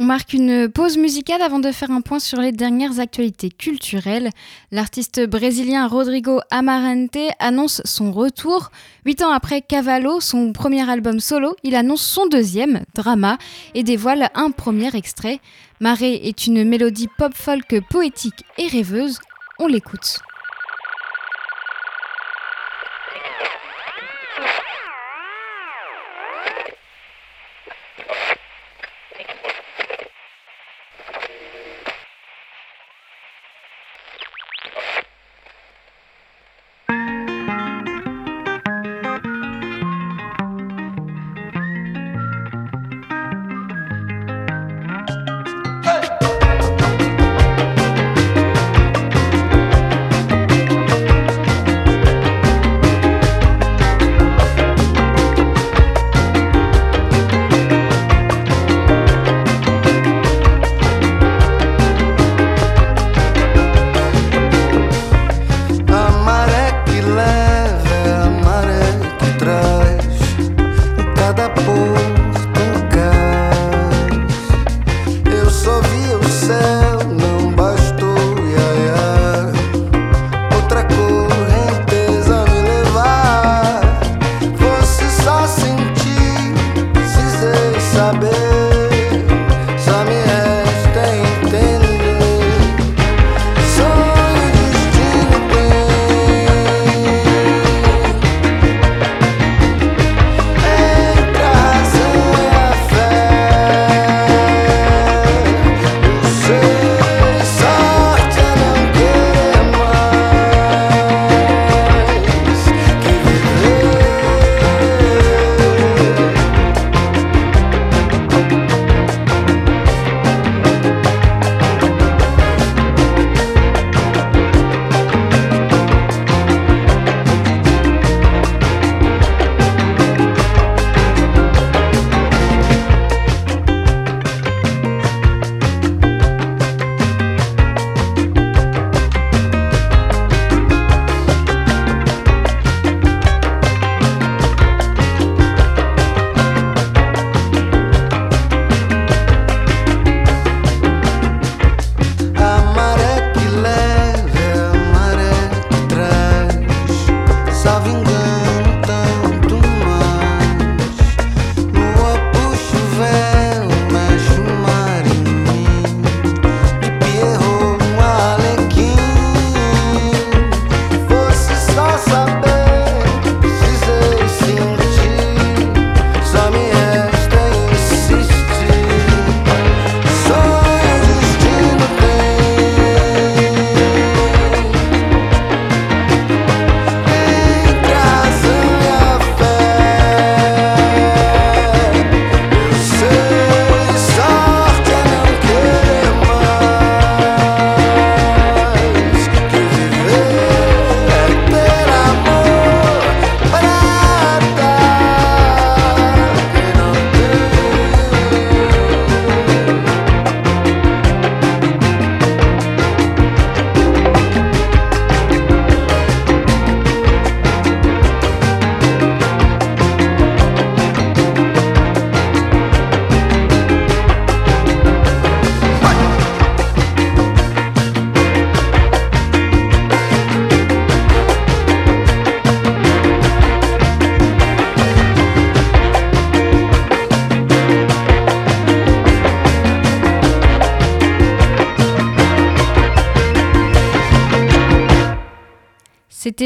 On marque une pause musicale avant de faire un point sur les dernières actualités culturelles. L'artiste brésilien Rodrigo Amarante annonce son retour. Huit ans après Cavallo, son premier album solo, il annonce son deuxième, Drama, et dévoile un premier extrait. Marée est une mélodie pop-folk poétique et rêveuse. On l'écoute.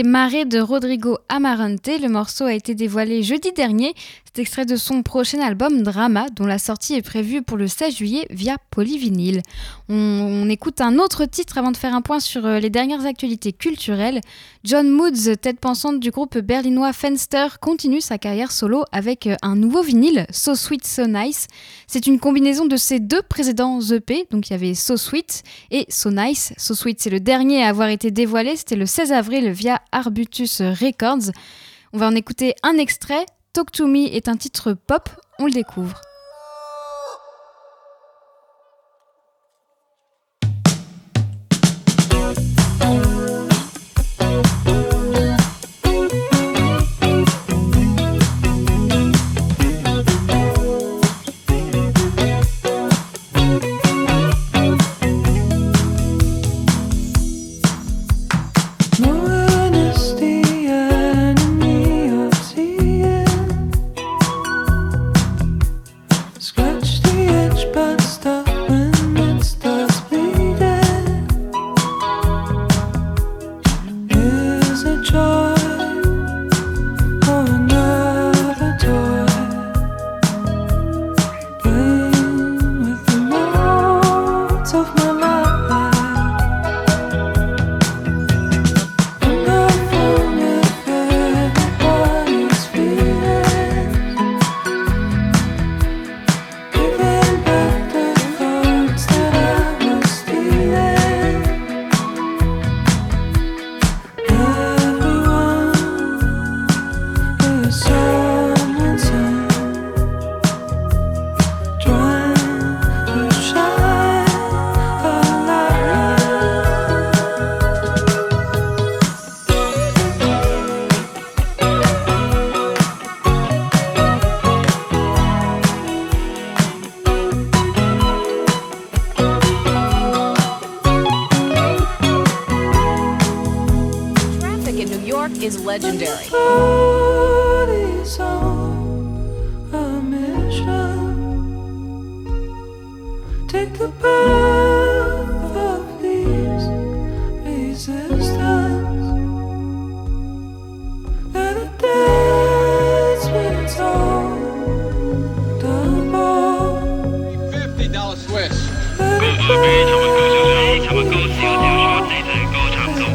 Marée de Rodrigo Amarante. Le morceau a été dévoilé jeudi dernier. C'est extrait de son prochain album Drama, dont la sortie est prévue pour le 16 juillet via Polyvinyl. On, on écoute un autre titre avant de faire un point sur euh, les dernières actualités culturelles. John Moods, tête pensante du groupe berlinois Fenster, continue sa carrière solo avec euh, un nouveau vinyle, So Sweet So Nice. C'est une combinaison de ses deux précédents EP, donc il y avait So Sweet et So Nice. So Sweet, c'est le dernier à avoir été dévoilé, c'était le 16 avril via Arbutus Records. On va en écouter un extrait. Talk to Me est un titre pop, on le découvre.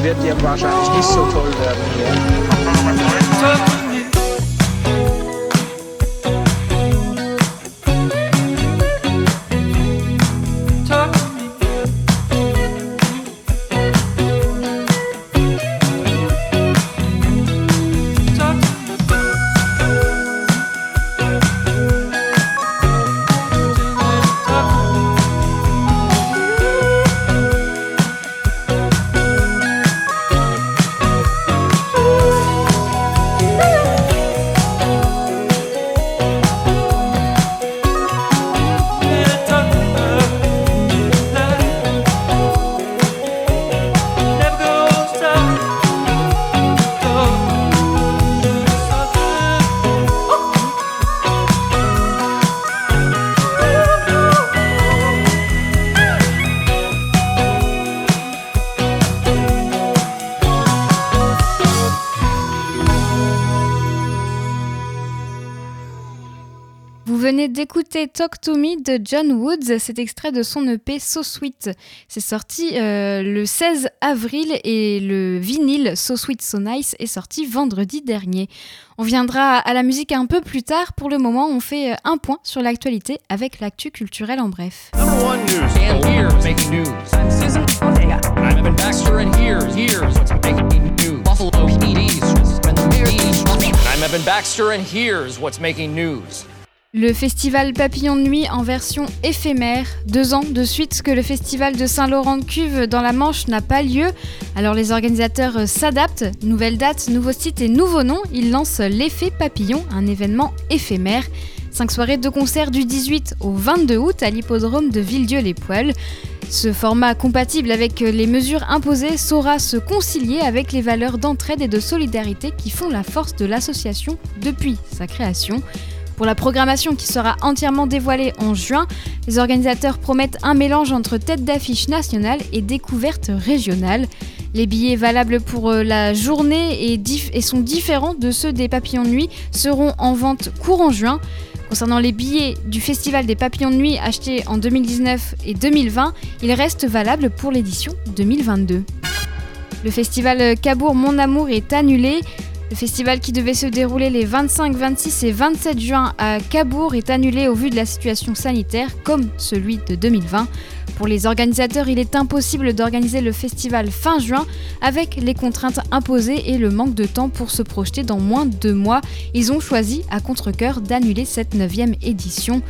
wird dir wahrscheinlich nicht so toll werden hier. Talk to Me de John Woods, cet extrait de son EP So Sweet. C'est sorti euh, le 16 avril et le vinyle So Sweet So Nice est sorti vendredi dernier. On viendra à la musique un peu plus tard. Pour le moment, on fait euh, un point sur l'actualité avec l'actu culturel en bref. I'm Evan Baxter and here's what's making news. Le festival Papillon de Nuit en version éphémère, deux ans de suite que le festival de Saint-Laurent de Cuve dans la Manche n'a pas lieu. Alors les organisateurs euh, s'adaptent, nouvelle date, nouveau site et nouveau nom, ils lancent l'effet Papillon, un événement éphémère. Cinq soirées de concert du 18 au 22 août à l'hippodrome de Villedieu-les-Poils. Ce format compatible avec les mesures imposées saura se concilier avec les valeurs d'entraide et de solidarité qui font la force de l'association depuis sa création. Pour la programmation qui sera entièrement dévoilée en juin, les organisateurs promettent un mélange entre tête d'affiche nationale et découverte régionale. Les billets valables pour euh, la journée et, et, sont différents de ceux des papillons de nuit seront en vente courant juin. Concernant les billets du Festival des papillons de nuit achetés en 2019 et 2020, ils restent valables pour l'édition 2022. Le festival Cabourg Mon Amour est annulé. Le festival qui devait se dérouler les 25, 26 et 27 juin à Cabourg est annulé au vu de la situation sanitaire, comme celui de 2020. Pour les organisateurs, il est impossible d'organiser le festival fin juin avec les contraintes imposées et le manque de temps pour se projeter dans moins de deux mois. Ils ont choisi à contre-coeur d'annuler cette 9 édition.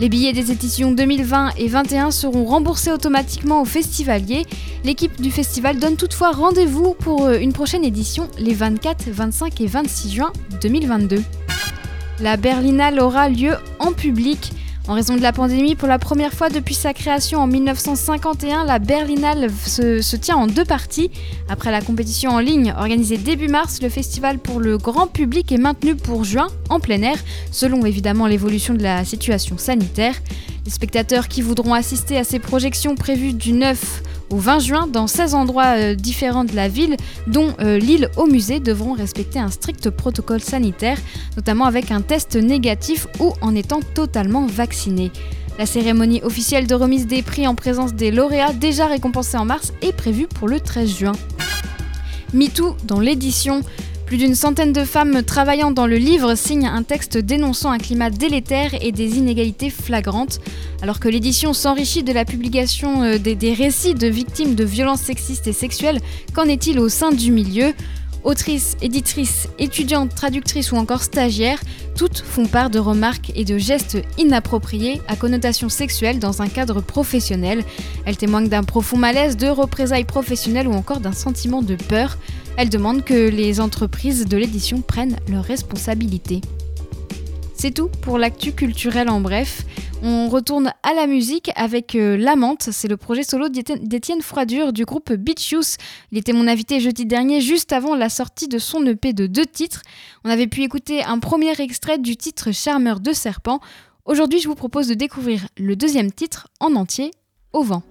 Les billets des éditions 2020 et 2021 seront remboursés automatiquement aux festivaliers. L'équipe du festival donne toutefois rendez-vous pour euh, une prochaine édition les 24, 25 et 26 juin 2022. La Berlinale aura lieu en public. En raison de la pandémie, pour la première fois depuis sa création en 1951, la Berlinale se, tient en deux parties. Après la compétition en ligne organisée début mars, le festival pour le grand public est maintenu pour juin en plein air, selon évidemment l'évolution de la situation sanitaire. Les spectateurs qui voudront assister à ces projections prévues du 9 au 20 juin dans 16 endroits euh, différents de la ville, dont euh, l'île au musée, devront respecter un strict protocole sanitaire, notamment avec un test négatif ou en étant totalement vaccinés. La cérémonie officielle de remise des prix en présence des lauréats déjà récompensés en mars est prévue pour le 13 juin. MeToo dans l'édition. Plus d'une centaine de femmes travaillant dans le livre signent un texte dénonçant un climat délétère et des inégalités flagrantes. Alors que l'édition s'enrichit de la publication euh, des, récits de victimes de violences sexistes et sexuelles, qu'en est-il au sein du milieu? Autrices, éditrices, étudiantes, traductrices ou encore stagiaires, toutes font part de remarques et de gestes inappropriés à connotation sexuelle dans un cadre professionnel. Elles témoignent d'un profond malaise, de représailles professionnelles ou encore d'un sentiment de peur. Elle demande que les entreprises de l'édition prennent leurs responsabilités. C'est tout pour l'actu culturel en bref. On retourne à la musique avec euh, L'Amante, c'est le projet solo d'Étienne Froidure du groupe Beach Youth. Il était mon invité jeudi dernier, juste avant la sortie de son EP de deux titres. On avait pu écouter un premier extrait du titre Charmeur de serpent. Aujourd'hui, je vous propose de découvrir le deuxième titre en entier, Au vent.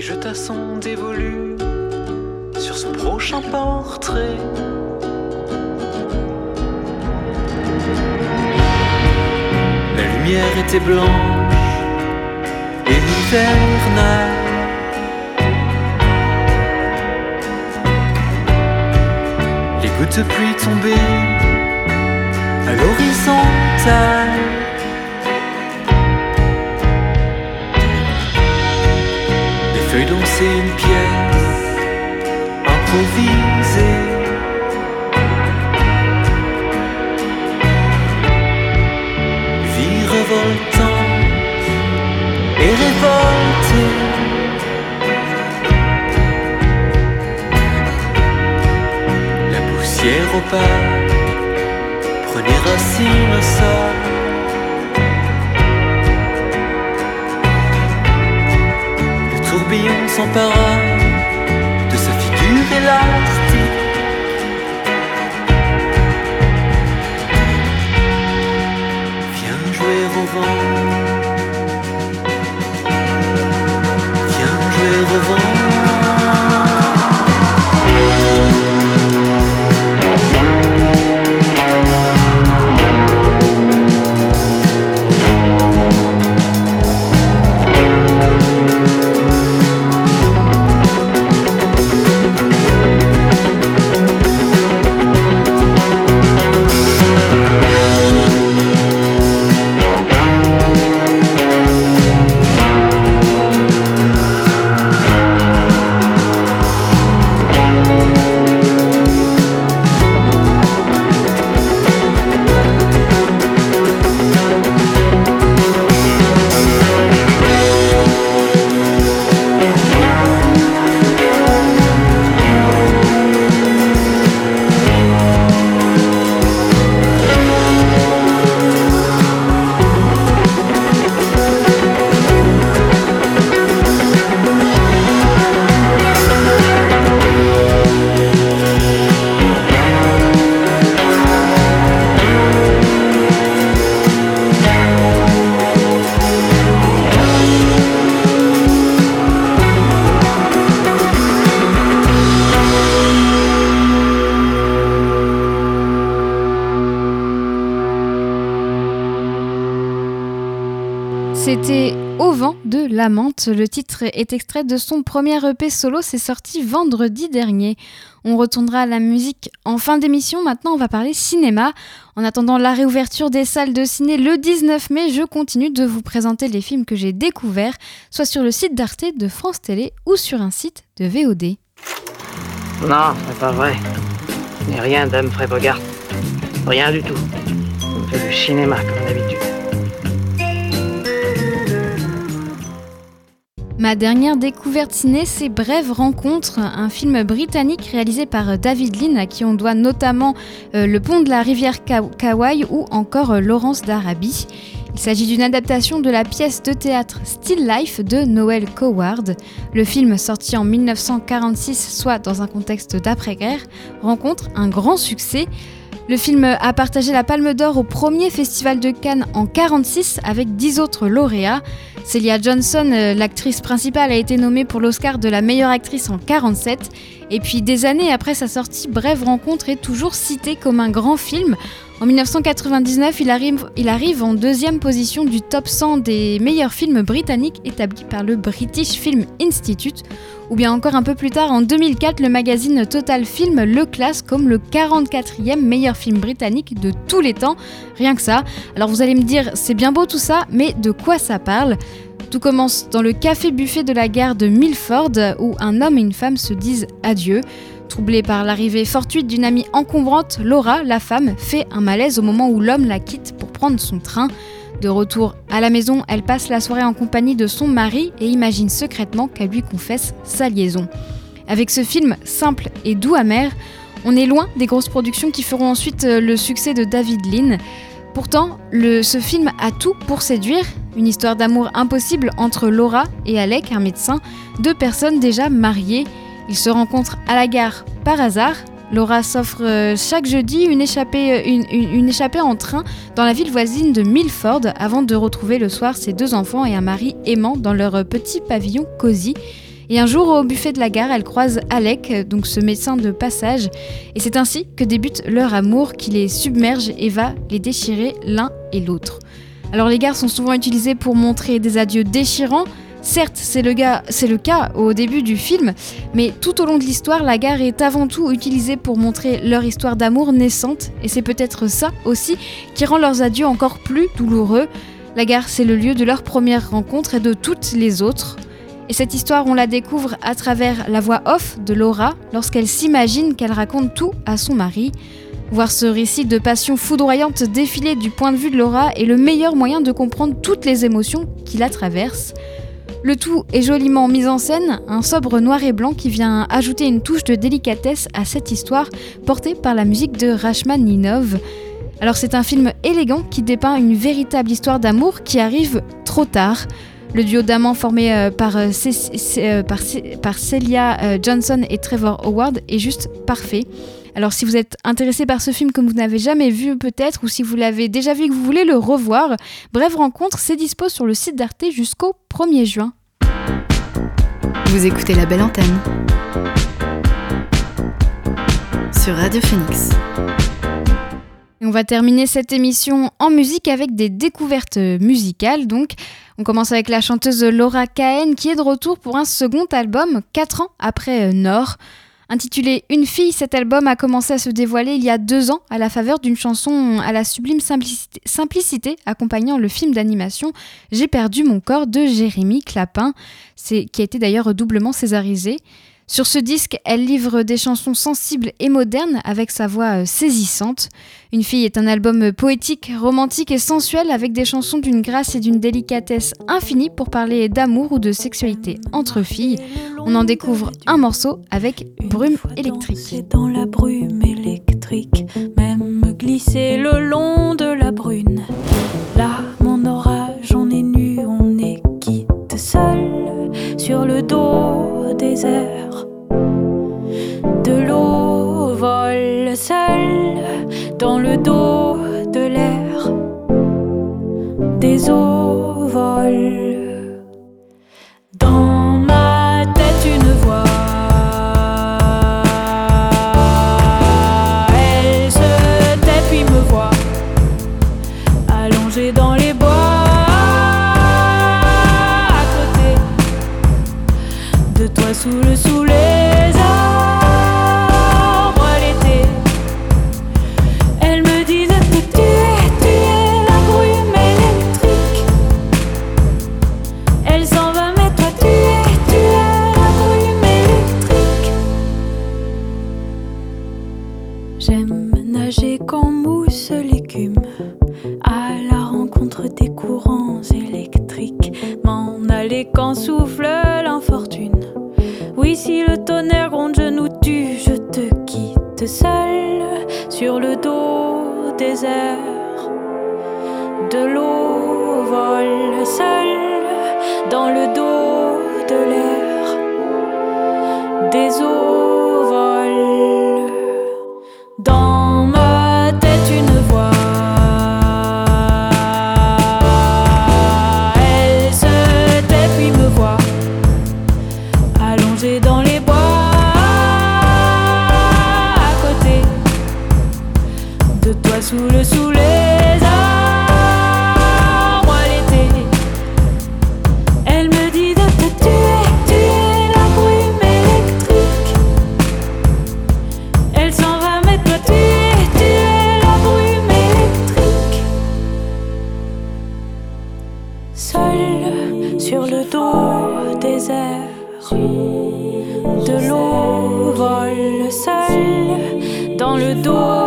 Et jeta son dévolu son prochain portrait. La lumière était blanche et hivernale. Les gouttes de pluie tombaient à l'horizontale. Les feuilles dansaient une pièce improviser. Vie revoltante et révoltée. La poussière opaque prenait racine au sol. Tourbillon s'empara élastique. Viens jouer au vent. Viens jouer au vent. Le titre est extrait de son premier EP solo, c'est sorti vendredi dernier. On retournera à la musique en fin d'émission. Maintenant, on va parler cinéma. En attendant la réouverture des salles de ciné le 19 mai, je continue de vous présenter les films que j'ai découverts, soit sur le site d'Arte de France Télé ou sur un site de VOD. Non, c'est pas vrai. N'est rien d'Humphrey Bogart. Rien du tout. On fait du cinéma comme d'habitude. Ma dernière découverte ciné, c'est Brève Rencontre, un film britannique réalisé par David Lean, à qui on doit notamment euh, Le pont de la rivière Kauai ou encore euh, Laurence d'Arabie. Il s'agit d'une adaptation de la pièce de théâtre Still Life de Noel Coward. Le film, sorti en 1946, soit dans un contexte d'après-guerre, rencontre un grand succès. Le film a partagé la Palme d'Or au premier festival de Cannes en 1946 avec 10 autres lauréats. Celia Johnson, euh, l'actrice principale, a été nommée pour l'Oscar de la meilleure actrice en 1947. Et puis des années après sa sortie, Brève Rencontre est toujours cité comme un grand film. En 1999, il arrive, il arrive en deuxième position du top 100 des meilleurs films britanniques établis par le British Film Institute, ou bien encore un peu plus tard, en 2004, le magazine Total Film le classe comme le 44e meilleur film britannique de tous les temps. Rien que ça. Alors vous allez me dire, c'est bien beau tout ça, mais de quoi ça parle? Tout commence dans le café-buffet de la gare de Milford, où un homme et une femme se disent adieu. Troublée par l'arrivée fortuite d'une amie encombrante, Laura, la femme, fait un malaise au moment où l'homme la quitte pour prendre son train. De retour à la maison, elle passe la soirée en compagnie de son mari et imagine secrètement qu'elle lui confesse sa liaison. Avec ce film simple et doux amer, on est loin des grosses productions qui feront ensuite euh, le succès de David Lean. Pourtant, ce film a tout pour séduire, une histoire d'amour impossible entre Laura et Alec, un médecin, deux personnes déjà mariées. Ils se rencontrent à la gare par hasard, Laura s'offre euh, chaque jeudi une échappée, euh, une, échappée en train dans la ville voisine de Milford avant de retrouver le soir ses deux enfants et un mari aimant dans leur petit pavillon cosy. Et un jour, au buffet de la gare, elle croise Alec, donc ce médecin de passage, et c'est ainsi que débute leur amour qui les submerge et va les déchirer l'un et l'autre. Alors les gares sont souvent utilisées pour montrer des adieux déchirants, Certes, c'est le, cas au début du film, mais tout au long de l'histoire, la gare est avant tout utilisée pour montrer leur histoire d'amour naissante, et c'est peut-être ça aussi qui rend leurs adieux encore plus douloureux. La gare, c'est le lieu de leur première rencontre et de toutes les autres. Et cette histoire, on la découvre à travers la voix off de Laura lorsqu'elle s'imagine qu'elle raconte tout à son mari. Voir ce récit de passion foudroyante défiler du point de vue de Laura est le meilleur moyen de comprendre toutes les émotions qui la traversent. Le tout est joliment mis en scène, un sobre noir et blanc qui vient ajouter une touche de délicatesse à cette histoire portée par la musique de Rachmaninov. Alors c'est un film élégant qui dépeint une véritable histoire d'amour qui arrive trop tard. Le duo d'amants formé euh, par, euh, euh, Celia Johnson et Trevor Howard est juste parfait. Alors si vous êtes intéressé par ce film comme vous n'avez jamais vu peut-être, ou si vous l'avez déjà vu et que vous voulez le revoir, Bref Rencontre, c'est dispo sur le site d'Arte jusqu'au 1er juin. Vous écoutez la belle antenne sur Radio Phoenix. On va terminer cette émission en musique avec des découvertes musicales. Donc, on commence avec la chanteuse Laura Cahen qui est de retour pour un second album, 4 ans après Nord. Intitulé Une fille, cet album a commencé à se dévoiler il y a deux ans à la faveur d'une chanson à la sublime simplicité, accompagnant le film d'animation J'ai perdu mon corps de Jérémy Clapin, qui a été d'ailleurs doublement césarisé. Sur ce disque, elle livre des chansons sensibles et modernes avec sa voix euh, saisissante. Une fille est un album poétique, romantique et sensuel avec des chansons d'une grâce et d'une délicatesse infinie pour parler d'amour ou de sexualité entre filles. On en découvre un morceau avec Brume électrique. Dans la brume électrique, même glisser le long de la brune. Là, mon orage, on est nu, on est quitte seul sur le dos des airs. De l'eau vole seul dans le dos de l'air. Des eaux dans le dos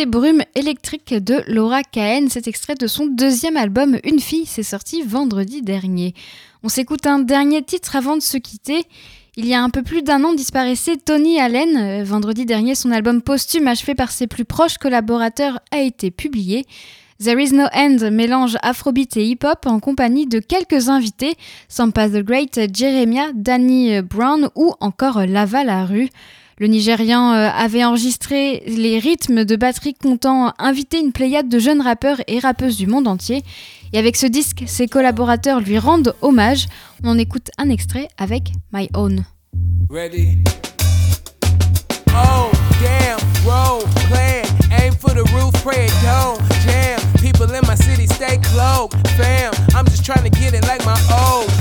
Brume électrique de Laura Cahen, cet extrait de son deuxième album Une fille, c'est sorti vendredi dernier. On s'écoute un dernier titre avant de se quitter. Il y a un peu plus d'un an disparaissait Tony Allen. Euh, Vendredi dernier, son album posthume achevé par ses plus proches collaborateurs a été publié. There Is No End mélange afrobeat et hip-hop en compagnie de quelques invités, Sampa the Great, Jeremiah, Danny Brown ou encore Lava la rue. Le Nigérian euh, avait enregistré les rythmes de batterie comptant inviter une pléiade de jeunes rappeurs et rappeuses du monde entier. Et avec ce disque, ses collaborateurs lui rendent hommage. On en écoute un extrait avec My Own.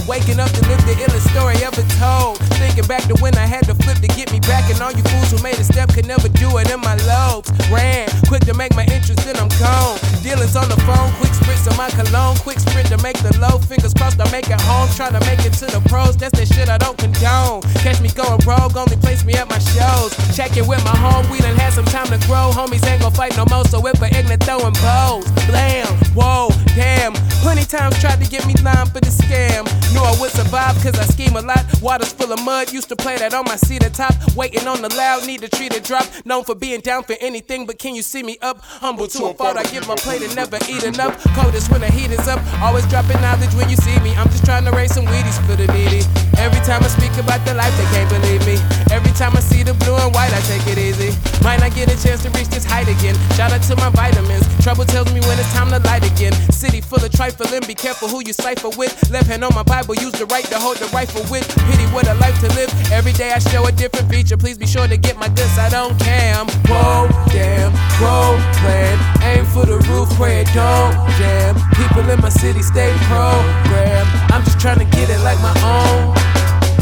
Waking up to live the illest story ever told. Thinking back to when I had to flip to get me back, and all you fools who made a step could never do it in my lobes. Ran, quick to make my entrance, then I'm gone. Dealings on the phone, quick spritz of my cologne, quick sprint to make the low. Fingers crossed, I make it home. Trying to make it to the pros, that's the shit I don't condone. Catch me going rogue, only place me at my shows. Checking with my home, we done had some time to grow. Homies ain't gon' fight no more, so if a ignorant throwing bows. Blam, whoa, damn. Plenty times tried to get me lime for the scam. Knew I would survive cause I scheme a lot. Water's full of mud, used to play that on my seat at top. Waiting on the loud, need to tree to drop. Known for being down for anything, but can you see me up? Humble to a fault, I give my plate and never eat enough. Coldest when the heat is up. Always dropping knowledge when you see me. I'm just trying to raise some Wheaties for the needy. Every time I speak about the life, they can't believe me. Every time I see the blue and white, I take it easy. Might not get a chance to reach this height again. Shout out to my vitamins. Trouble tells me when it's time to light again. City full of trifling, be careful who you cipher with. Left hand on my Bible, use the right to hold the rifle with. Pity what a life to live. Every day I show a different feature. Please be sure to get my goods. I don't cam. Whoa, damn, whoa, plan. Aim for the roof, pray it don't jam. People in my city stay programmed. I'm just trying to get it like my own.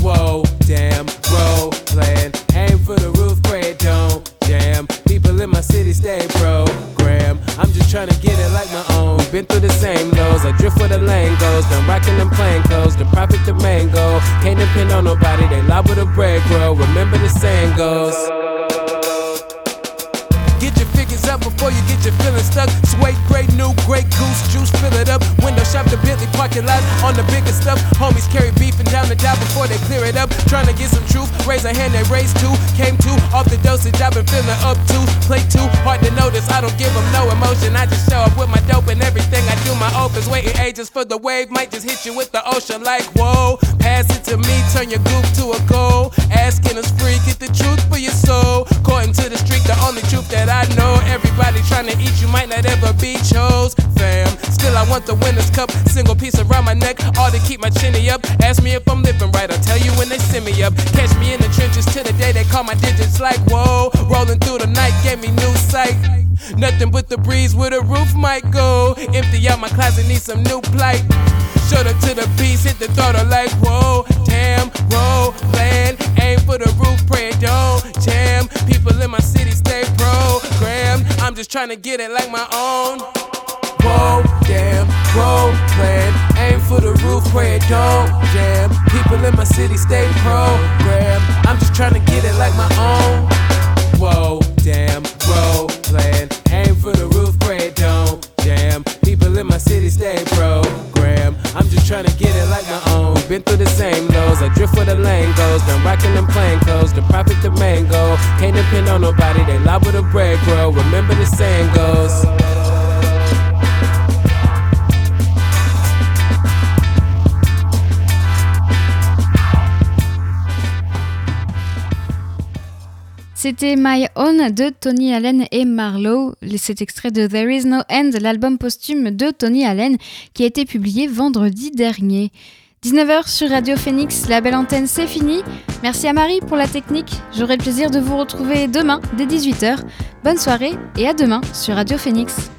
Whoa, damn, roll plan. Aim for the roof, pray it don't jam. People in my city stay program. I'm just trying to get it like my own. Been through the same lows. I drift where the lane goes. Been rocking them plain clothes. The profit, the main goal. Can't depend on nobody. They lie with a bread grow. Remember the saying goes. Before you get your feelings stuck. Suede, great new, great goose juice, fill it up. Window shop the Bentley parking lot on the bigger stuff. Homies carry beef and down the dial before they clear it up. Trying to get some truth, raise a hand, they raise two. Came two off the dosage, I've been feeling up to. Play two, hard to notice, I don't give them no emotion. I just show up with my dope and everything. I do my opens, waiting ages for the wave. Might just hit you with the ocean like whoa. Pass it to me, turn your goop to a goal. Asking us free, get the truth for your soul. According to the street, the only truth that I know. Everybody trying to eat you might not ever be chose. Fam, still I want the winner's cup. Single piece around my neck, all to keep my chinny up. Ask me if I'm living right, I'll tell you when they send me up. Catch me in the trenches till the day they call my digits like whoa. Rolling through the night gave me new sight. Nothing but the breeze where the roof might go. Empty out my closet, need some new plight. Shut up to the beats, hit the throttle like whoa. Damn, roll, plan, aim for the roof, pray it don't jam. People in my city stay programmed. I'm just trying to get it like my own. Whoa, damn, roll, plan, aim for the roof, pray it don't jam. People in my city stay programmed. I'm just trying to get it like my own. Whoa, damn, roll, plan, aim for the roof, pray it don't jam. People in my city stay programmed. I'm just trying to get it like my own. Been through the same lows, I drift where the lane goes. Done rocking them plain clothes, the profit the main goal. Can't depend on nobody, they lie with a bread grow. Remember the saying goes. C'était My Own de Tony Allen et Marlowe. Cet extrait de There Is No End, l'album posthume de Tony Allen, qui a été publié vendredi dernier. 19h sur Radio Phoenix, la belle antenne, c'est fini. Merci à Marie pour la technique. J'aurai le plaisir de vous retrouver demain dès 18h. Bonne soirée et à demain sur Radio Phoenix.